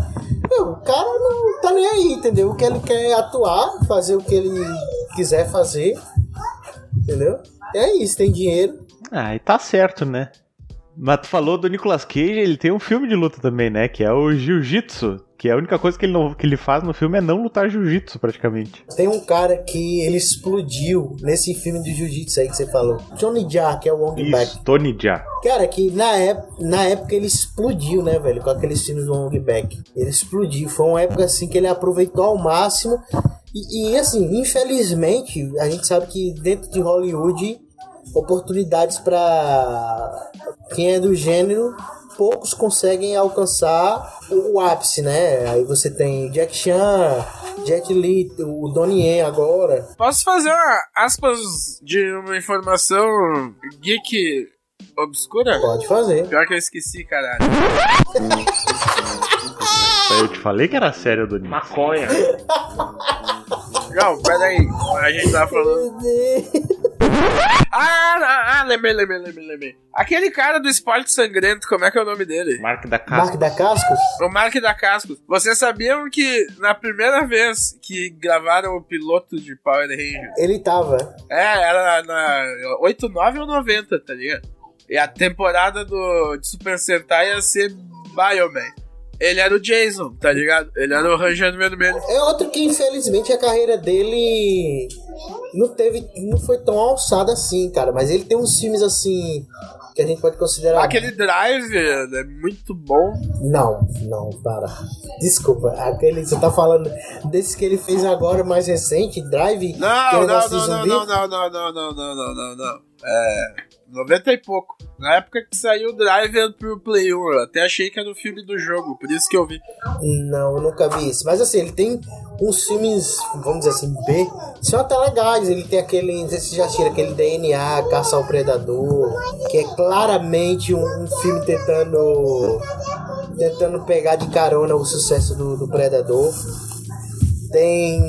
Meu, o cara não tá nem aí, entendeu? O que ele quer é atuar, fazer o que ele quiser fazer. Entendeu? É isso, tem dinheiro. Ah, e tá certo, né? Mas tu falou do Nicolas Cage, ele tem um filme de luta também, né? Que é o Jiu-Jitsu. Que a única coisa que ele, não, que ele faz no filme é não lutar jiu-jitsu, praticamente. Tem um cara que ele explodiu nesse filme de jiu-jitsu aí que você falou. Johnny Jar, que é o Wong. Isso, Tony Jaa. Cara, que na, ép na época ele explodiu, né, velho? Com aqueles filmes do Wong Back. Ele explodiu. Foi uma época assim que ele aproveitou ao máximo. E, e, assim, infelizmente, a gente sabe que dentro de Hollywood, oportunidades pra quem é do gênero, poucos conseguem alcançar o, o ápice, né? Aí você tem Jack Chan, Jet Li, o Donnie Yen agora. Posso fazer uma aspas de uma informação geek obscura? Pode fazer. Pior que eu esqueci, caralho. Eu te falei que era sério, Doni. Maconha. Não, peraí. A gente tava falando. Ah, ah, ah, lembrei, lembrei, lembrei, lembrei. Aquele cara do esporte sangrento, como é que é o nome dele? Mark da Mark da Cascos? O Mark da Cascos. Vocês sabiam que na primeira vez que gravaram o piloto de Power Ranger, Ele tava. é, era na 8, 9 ou 90, tá ligado? E a temporada do, de Super Sentai ia ser Bioman. Ele era o Jason, tá ligado? Ele era o Ranger Vermelho. É outro que infelizmente a carreira dele não teve, não foi tão alçada assim, cara. Mas ele tem uns filmes assim que a gente pode considerar. Aquele Drive é muito bom. Não, não, para. Desculpa, aquele você tá falando desse que ele fez agora mais recente, Drive. que é Não, não, não, não, não, não, não, não, não, não, não, não, não. É. 90 e pouco. Na época que saiu o Driver pro Play 1, eu até achei que era o filme do jogo, por isso que eu vi. Não, eu nunca vi isso. Mas assim, ele tem uns filmes, vamos dizer assim, B, são até legais. Ele tem aquele, você já tira aquele DNA, Caça ao Predador, que é claramente um, um filme tentando tentando pegar de carona o sucesso do, do Predador. Tem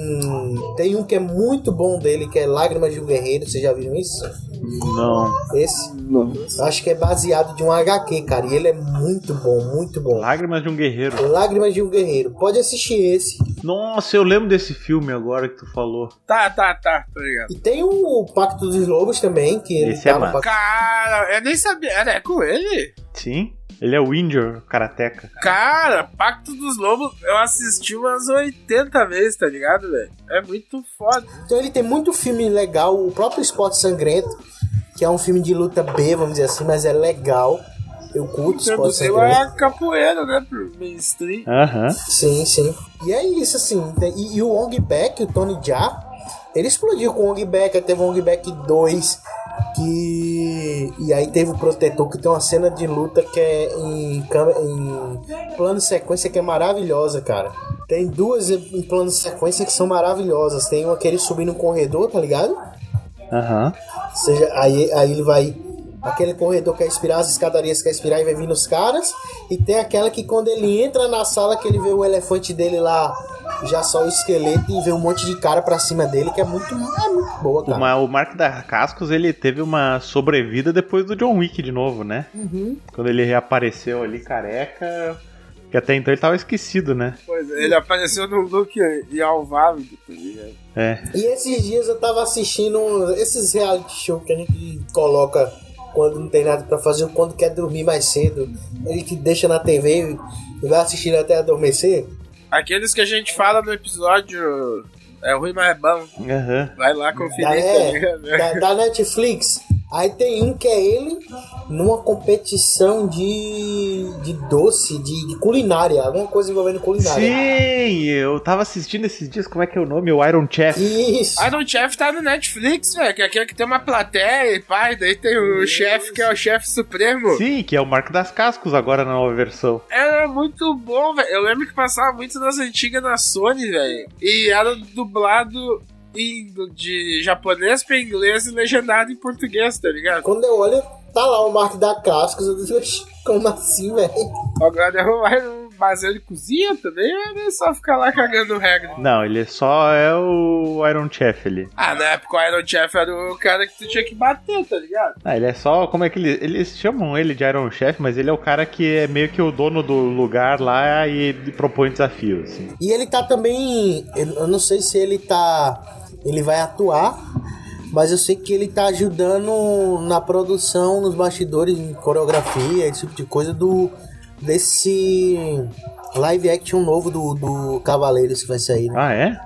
tem um que é muito bom dele, que é Lágrimas de um Guerreiro. Vocês já viram isso? Não. Esse? Não. Acho que é baseado de um HQ, cara. E ele é muito bom, muito bom. Lágrimas de um Guerreiro. Lágrimas de um Guerreiro. Pode assistir esse. Nossa, eu lembro desse filme agora que tu falou. Tá, tá, tá, tô ligado. E tem o Pacto dos Lobos também, que ele Esse é tá no massa. Pacto- Cara, eu nem sabia. Era com ele? Sim. Ele é o Injur Karateka. Cara, Pacto dos Lobos, eu assisti umas 80 vezes, tá ligado, velho? É muito foda. Então ele tem muito filme legal. O próprio Esporte Sangrento, que é um filme de luta B, vamos dizer assim, mas é legal. Eu curto Esporte Introduziu Sangrento. a capoeira, né, pro mainstream. Aham. Sim, sim. E é isso, assim. E, e o Ong Bak, o Tony Jaa, ele explodiu com o Ong Bak. Teve o Ong Bak 2, que... E aí teve o Protetor, que tem uma cena de luta que é em, câmera, em plano sequência que é maravilhosa, cara. Tem duas em plano de sequência que são maravilhosas. Tem uma que ele subir no corredor, tá ligado? Aham. Ou seja, aí, aí ele vai. Aquele corredor que é espiral, as escadarias que é espiral e vai vir nos caras. E tem aquela que quando ele entra na sala que ele vê o elefante dele lá, já só o esqueleto e vê um monte de cara pra cima dele, que é muito, é muito boa, O, cara. O Mark da Cascos, ele teve uma sobrevida depois do John Wick de novo, né? Uhum. Quando ele reapareceu ali careca. Que até então ele tava esquecido, né? Pois é, ele apareceu no look e alvávido, tá ligado? É. E esses dias eu tava assistindo esses reality show que a gente coloca quando não tem nada pra fazer, ou quando quer dormir mais cedo. A gente deixa na TV e vai assistindo até adormecer. Aqueles que a gente fala no episódio é ruim, mas é bom. Aham. Vai lá conferir, Da, tá é, da, da Netflix. Aí tem um que é ele numa competição de, de doce, de, de culinária, alguma coisa envolvendo culinária. Sim, eu tava assistindo esses dias, como é que é o nome? O Iron Chef. Isso. Iron Chef tá no Netflix, velho, que é aquele que tem uma plateia e pai, daí tem o chefe que é o chefe supremo. Sim, que é o Mark das Cascos agora na nova versão. Era muito bom, velho. Eu lembro que passava muito nas antigas na Sony, velho. E era dublado de japonês pra inglês e legendado em português, tá ligado? Quando eu olho, tá lá o Mark da Cascos. Eu digo, "Oxi, como assim, velho? Agora derrubar mas ele cozinha também, ou é só ficar lá cagando regra. Não, ele só é o Iron Chef ali. Ah, na época o Iron Chef era o cara que tu tinha que bater, tá ligado? Ah, ele é só. Como é que ele, eles chamam ele de Iron Chef, mas ele é o cara que é meio que o dono do lugar lá e ele propõe desafios. Assim. E ele tá também. Eu eu não sei se ele tá. Ele vai atuar. Mas eu sei que ele tá ajudando na produção, nos bastidores, em coreografia, esse tipo de coisa do. Desse live action novo do, do Cavaleiros que vai sair, né? Ah, é?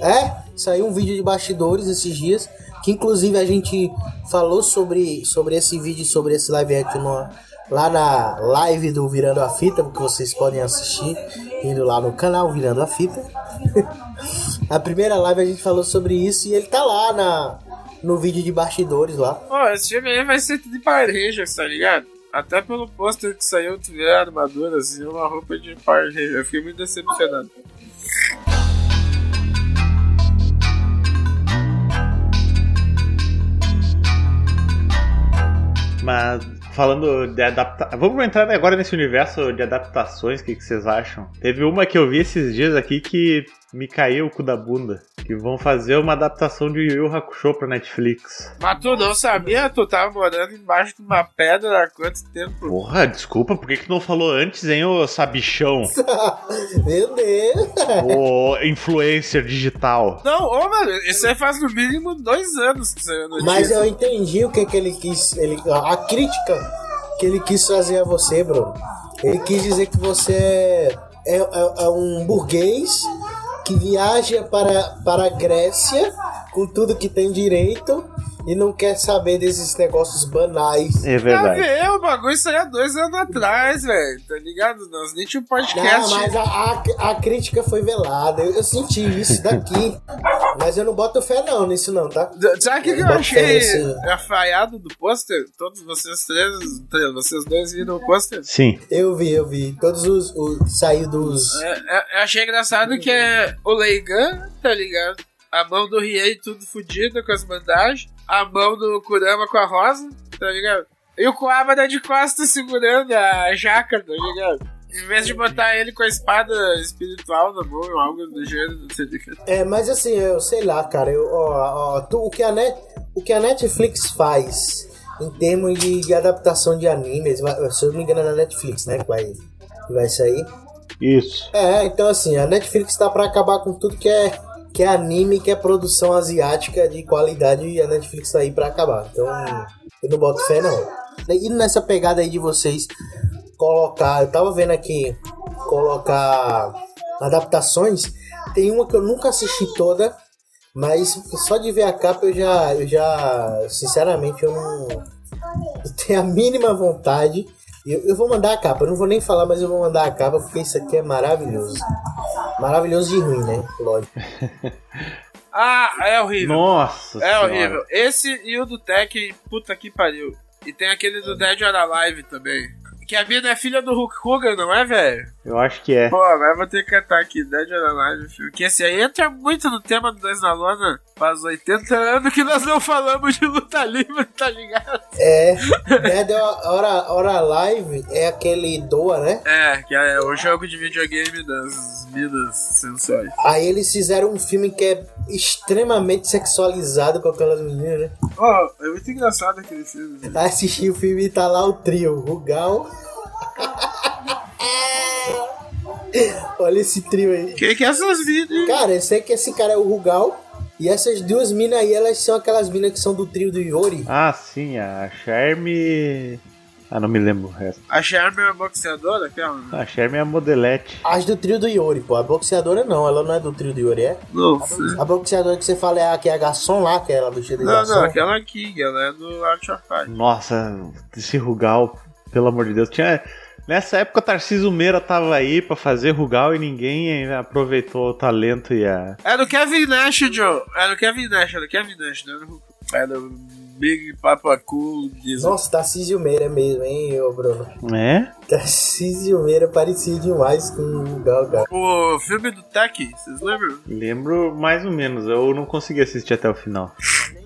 É, saiu um vídeo de bastidores esses dias, que inclusive a gente falou sobre, sobre esse vídeo, sobre esse live action no- lá na live do Virando a Fita, porque vocês podem assistir indo lá no canal Virando a Fita. a primeira live a gente falou sobre isso e ele tá lá na, no vídeo de bastidores lá. Pô, esse filme aí vai ser tudo de Power Rangers, tá ligado? Até pelo pôster que saiu, tu vê a armadura, assim, uma roupa de Power Ranger. Eu fiquei muito decepcionado. Mas falando de adaptação. Vamos entrar agora nesse universo de adaptações, o que, que vocês acham? Teve uma que eu vi esses dias aqui que me caiu o cu da bunda. Que vão fazer uma adaptação de Yu Yu Hakusho pra Netflix. Mas tu não sabia? Tu tava morando embaixo de uma pedra há quanto tempo? Porra, desculpa, por que, que tu não falou antes, hein, ô sabichão? Meu Deus! ô influencer digital. Não, ô mano, isso aí faz no mínimo dois anos que saiu no Mas eu entendi o que, que ele quis. Ele, a crítica que ele quis trazer a você, Bruno. Ele quis dizer que você é, é, é um burguês que viaja para, para a Grécia com tudo que tem direito e não quer saber desses negócios banais. É Tá verdade. vendo? O bagulho saiu há dois anos atrás, velho. Tá ligado? Nós nem tinha um Não, podcast. mas a, a, a crítica foi velada. Eu, eu senti isso daqui. mas eu não boto fé não nisso não, tá? Sabe o que, que eu achei afaiado do pôster? Todos vocês três, três, vocês dois viram o pôster? Sim. Eu vi, eu vi. Todos os. os saiu dos. É, é, eu achei engraçado que é o Leigan, tá ligado? A mão do Riei tudo fodido com as bandagens. A mão do Kurama com a rosa, tá ligado? E o Kuwabara de costas segurando a jaca, tá ligado? Em vez de botar ele com a espada espiritual na mão ou algo do gênero, tá ligado? É, mas assim, eu sei lá, cara. Eu, ó, ó, tu- o, que a Net, o que a Netflix faz em termos de, de adaptação de animes, se eu não me engano é na Netflix, né? Que vai, que vai sair. Isso. É, então assim, a Netflix tá pra acabar com tudo que é, que é anime, que é produção asiática de qualidade e a Netflix tá aí pra acabar. Então, eu não boto fé não. E nessa pegada aí de vocês colocar, eu tava vendo aqui, colocar adaptações, tem uma que eu nunca assisti toda, mas só de ver a capa eu já, eu já sinceramente, eu não eu tenho a mínima vontade. Eu, eu vou mandar a capa, eu não vou nem falar, mas eu vou mandar a capa porque isso aqui é maravilhoso. Maravilhoso de ruim, né? Lógico. Ah, é horrível. Nossa É senhora. horrível. Esse e o do Tech, puta que pariu. E tem aquele do Dead or Alive também. Que a mina é filha do Hulk Hogan, não é, velho? Eu acho que é. Pô, agora eu vou ter que cantar aqui, Dead or Alive, filme. Que esse aí entra muito no tema do Dois na Lona. Faz 80 anos que nós não falamos de luta livre, tá ligado? É, Dead Hora, Hora Live é aquele Doa, né? É, que é o jogo de videogame das minas sensuais. Aí eles fizeram um filme que é extremamente sexualizado com aquelas meninas, né? Oh, é muito engraçado aquele filme. velho. Aí assisti o filme e tá lá o trio, o Gal. Olha esse trio aí. Quem que é essas minas? Cara, eu sei que esse cara é o Rugal. E essas duas minas aí, elas são aquelas minas que são do trio do Yori. Ah, sim, a Charme. Ah, não me lembro o resto. A Charme é uma boxeadora, aquela? A Charme é a modelete. As do trio do Yori, pô. A boxeadora não, ela não é do trio do Yori, é? Não, sei. A boxeadora que você fala é a que é a garçom lá, que é ela vestida de Não, garçom. não, aquela King, ela é do Art of Fight. Nossa, esse Rugal, pelo amor de Deus. Tinha. Nessa época, o Tarcísio Meira tava aí pra fazer Rugal e ninguém aproveitou o talento e a. É do Kevin Nash, Joe. É do Kevin Nash, é do Kevin Nash, não é do Hulk. É do Big Papa Cool Diesel. Nossa, Tarcísio Meira mesmo, hein, ô Bruno? É? Tarcísio Meira parecia demais com o Rugal, cara. O filme do Tech, vocês lembram? Lembro mais ou menos. Eu não consegui assistir até o final.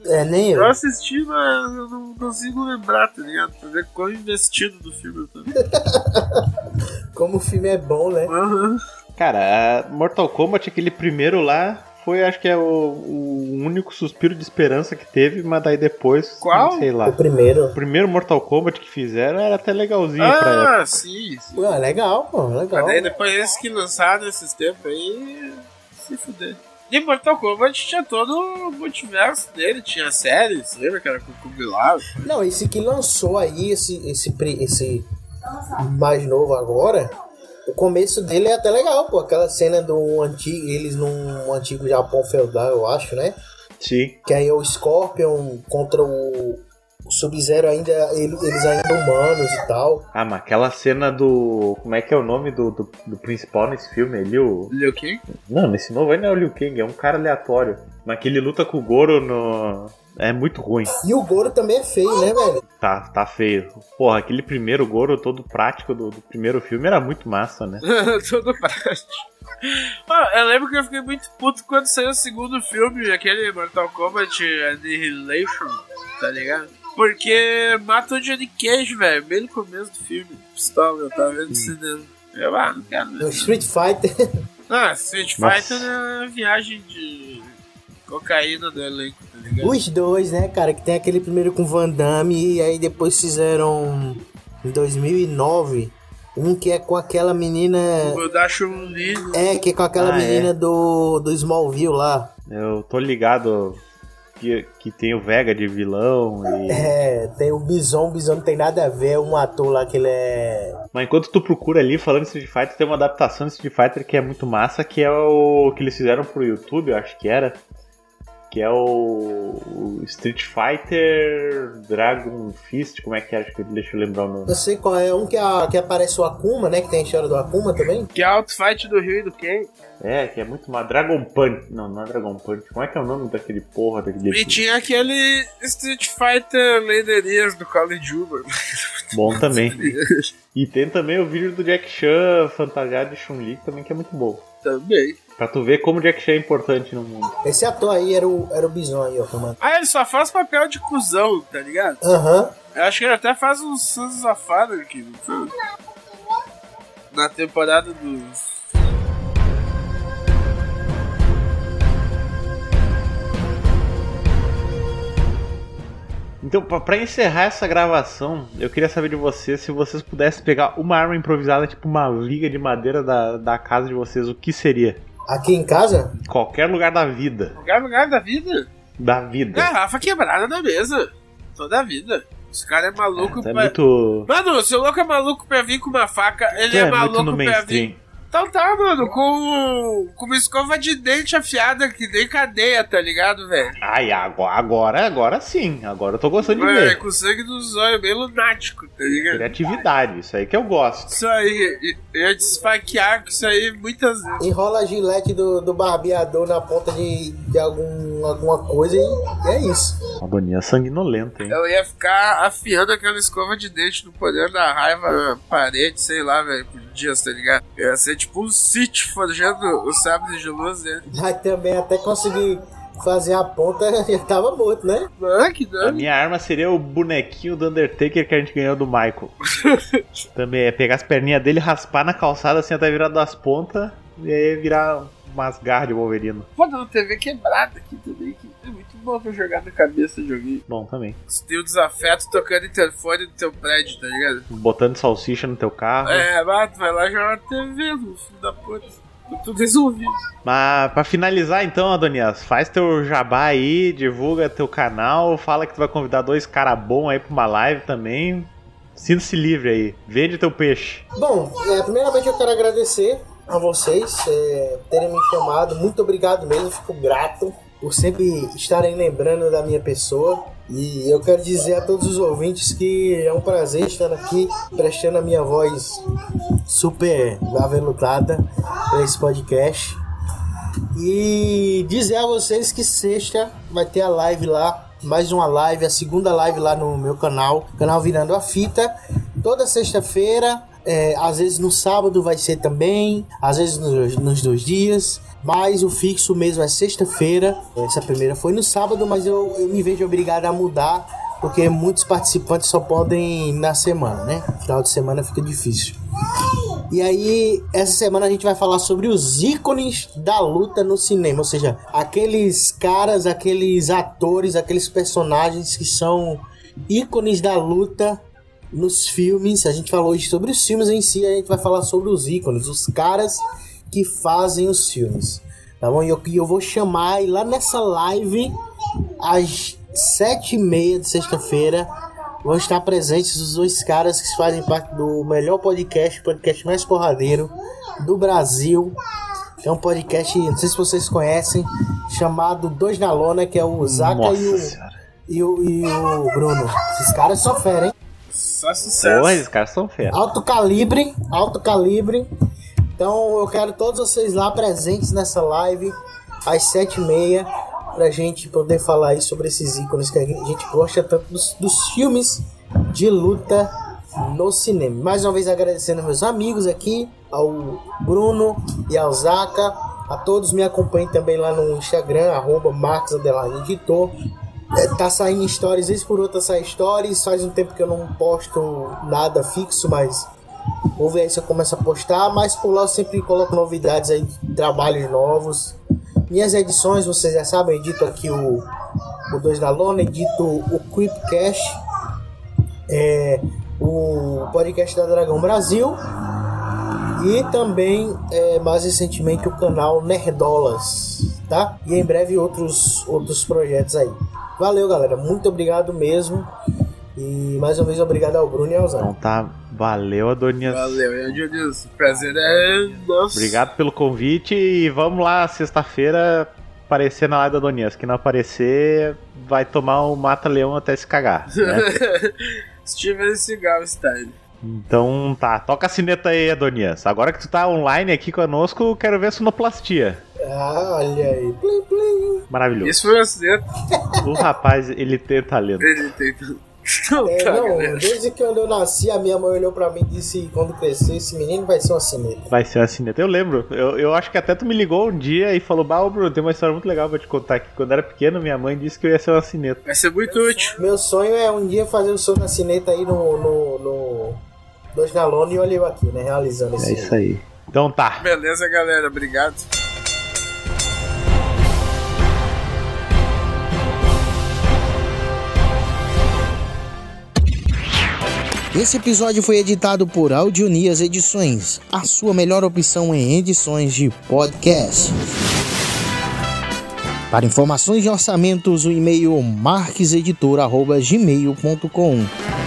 É, nem eu. Eu assisti, mas eu não consigo lembrar, tá ligado? Pra ver quão investido do filme eu tô. Como o filme é bom, né? Aham. Cara, Mortal Kombat, aquele primeiro lá, foi acho que é o, o único suspiro de esperança que teve, mas daí depois. Qual? Sei lá. O primeiro. O primeiro Mortal Kombat que fizeram era até legalzinho pra época. Ah, sim, sim. Ah, legal, pô, Mas legal. daí depois esse que lançaram esses tempos aí. Se fuder. E Mortal Kombat tinha todo o multiverso dele, tinha séries, lembra que era com o Kung Lao? Não, esse que lançou aí, esse, esse, esse mais novo agora, começo dele é até legal, pô. Aquela cena do antigo, eles num antigo Japão feudal, eu acho, né? Sim. Que aí é o Scorpion contra o, o Sub-Zero ainda, ele- eles ainda humanos e tal. Ah, mas aquela cena do. Como é que é o nome do, do, do principal nesse filme ali? O... Liu Kang? Não, nesse novo aí não é o Liu Kang, é um cara aleatório. Mas que ele luta com o Goro no. É muito ruim. E o Goro também é feio, né, velho? Tá, tá feio. Porra, aquele primeiro Goro todo prático do, do primeiro filme era muito massa, né? todo prático. Ah, eu lembro que eu fiquei muito puto quando saiu o segundo filme, aquele Mortal Kombat Annihilation, tá ligado? Porque mata o Johnny Cage, velho, bem no começo do filme. Pistola, eu tava vendo cinema. Eu, ah, não quero No ver. Street Fighter. Ah, Street Nossa. Fighter é viagem de cocaína do elenco, tá ligado? Os dois, né, cara? Que tem aquele primeiro com Van Damme e aí depois fizeram em 2009 um que é com aquela menina. O da Chun-Li. É, que é com aquela Ah, menina do, do Smallville lá. Eu tô ligado que, que tem o Vega de vilão e. É, tem o Bison, o Bison não tem nada a ver, é um ator lá que ele é. Mas enquanto tu procura ali, falando de Street Fighter, tem uma adaptação de Street Fighter que é muito massa, que é o que eles fizeram pro YouTube, eu acho que era. Que é o, o Street Fighter Dragon Fist, como é que é? Acho que deixa eu lembrar o nome. Eu sei qual é. Um que, a- que aparece o Akuma, né? Que tem a história do Akuma também. Que é Outfight do Rio e do Ken. É, que é muito uma Dragon Punch. Não, não é Dragon Punch. Como é que é o nome daquele porra daquele E tinha aquele Street Fighter Leiderias do Call of Duty. Bom também. E tem também o vídeo do Jack Chan fantasiado de Chun-Li também que é muito bom. Também. Pra tu ver como o Jack Chan é importante no mundo. Esse ator aí era o, era o Bison aí, ó, comando. Ah, ele só faz papel de cuzão, tá ligado? Aham. Eu acho que ele até faz uns of Father aqui, não foi? Na temporada dos. Então, pra, pra encerrar essa gravação, eu queria saber de vocês se vocês pudessem pegar uma arma improvisada, tipo uma liga de madeira da, da casa de vocês, o que seria? Aqui em casa? Qualquer lugar da vida. Qualquer lugar da vida? Da vida. Garrafa quebrada na mesa. Toda a vida. Esse cara é maluco É, tá pra. muito. Mano, se o louco é maluco pra vir com uma faca, ele é, é maluco pra vir. Então tá, mano, com, com uma escova de dente afiada que nem cadeia, tá ligado, velho? Ai, agora, agora, agora sim. Agora eu tô gostando de Mano, é ver. com sangue dos olhos, bem lunático, tá ligado? Criatividade, isso aí que eu gosto. Isso aí, eu ia te esfaquear com isso aí muitas vezes. Enrola a gilete do, do barbeador na ponta de, de algum, alguma coisa e, e é isso. Uma boninha sanguinolenta, hein? Eu ia ficar afiando aquela escova de dente no poder da raiva na parede, sei lá, velho, por dias, tá ligado? Eu ia ser tipo um Sith forjando o sábio de luz dele. Mas também até conseguir fazer a ponta já tava morto, né? Ah, que A dano. minha arma seria o bonequinho do Undertaker que a gente ganhou do Michael. Também é pegar as perninhas dele, raspar na calçada assim até virar das pontas e aí virar umas garras de Wolverine. Pô, uma TV quebrada aqui também, que bom pra jogar na cabeça de alguém. Bom, também. Você tem o desafeto tocando interfone no teu prédio, tá ligado? Botando salsicha no teu carro. É, mas tu vai lá jogar na TV, no filho da puta. Tá tudo resolvido. Mas pra finalizar então, Adonias, faz teu jabá aí, divulga teu canal, fala que tu vai convidar dois caras bons aí pra uma live também. Sinta-se livre aí, vende teu peixe. Bom, é, primeiramente eu quero agradecer a vocês é, terem me chamado. Muito obrigado mesmo, fico grato por sempre estarem lembrando da minha pessoa. E eu quero dizer a todos os ouvintes que é um prazer estar aqui prestando a minha voz super aveludada para esse podcast. E dizer a vocês que sexta vai ter a live lá, mais uma live, a segunda live lá no meu canal, canal Virando a Fita, toda sexta-feira, é, às vezes no sábado vai ser também, às vezes nos, nos dois dias, mas o fixo mesmo é sexta-feira. Essa primeira foi no sábado, mas eu, eu me vejo obrigado a mudar, porque muitos participantes só podem na semana, né? Final de semana fica difícil. E aí, essa semana a gente vai falar sobre os ícones da luta no cinema, ou seja, aqueles caras, aqueles atores, aqueles personagens que são ícones da luta nos filmes. A gente falou hoje sobre os filmes em si, a gente vai falar sobre os ícones, os caras que fazem os filmes. Tá bom? E eu, eu vou chamar e lá nessa live, às sete e meia de sexta-feira, vão estar presentes os dois caras que fazem parte do melhor podcast, podcast mais porradeiro do Brasil. É um podcast, não sei se vocês conhecem, chamado Dois na Lona, que é o Zaca e o, e, o, e o Bruno. Esses caras são fera, hein? Só sucesso. Pô, esses caras são fera. Alto calibre, alto calibre. Então eu quero todos vocês lá presentes nessa live às sete e meia pra gente poder falar aí sobre esses ícones que a gente gosta tanto dos, dos filmes de luta no cinema. Mais uma vez agradecendo meus amigos aqui, ao Bruno e ao Zaca. A todos me acompanhem também lá no Instagram, arroba Editor. É, tá saindo stories, vez por outra sai stories. Faz um tempo que eu não posto nada fixo, mas vou ver aí se eu começo a postar. Mas por lá eu sempre coloco novidades aí, trabalhos novos. Minhas edições, vocês já sabem, edito aqui o, o 2 da Lona, edito o Creepcast, é, o podcast da Dragão Brasil e também, é, mais recentemente, o canal Nerdolas, tá? E em breve outros, outros projetos aí. Valeu, galera. Muito obrigado mesmo. E mais uma vez, obrigado ao Bruno e ao Zé. Então tá, valeu, Adonias. Valeu, e. O prazer é nosso. Obrigado pelo convite e vamos lá, sexta-feira, aparecer na live da Donias. Quem não aparecer vai tomar o mata-leão até se cagar. Né? Steven Seagal style. então tá, toca a sineta aí, Adonias. Agora que tu tá online aqui conosco, quero ver a sonoplastia. Ah, olha aí. Plim, plim. Maravilhoso. Isso foi um acidente. O rapaz, ele tem talento. Ele tem. Não, É, não, né? desde que eu nasci, a minha mãe olhou pra mim e disse: quando crescer, esse menino vai ser uma sineta. Vai ser uma sineta. Eu lembro. Eu, eu acho que até tu me ligou um dia e falou: Bah, Bruno, tem uma história muito legal pra te contar aqui. Quando eu era pequeno, minha mãe disse que eu ia ser uma sineta. Vai ser muito útil. Meu sonho é um dia fazer o som da sineta aí no. no, no Dois Galone e olha eu aqui, né? Realizando esse. É isso aí. Então tá. Beleza, galera. Obrigado. Esse episódio foi editado por Audionias Edições, a sua melhor opção em edições de podcast. Para informações e orçamentos, o e-mail marqueseditor.gmail.com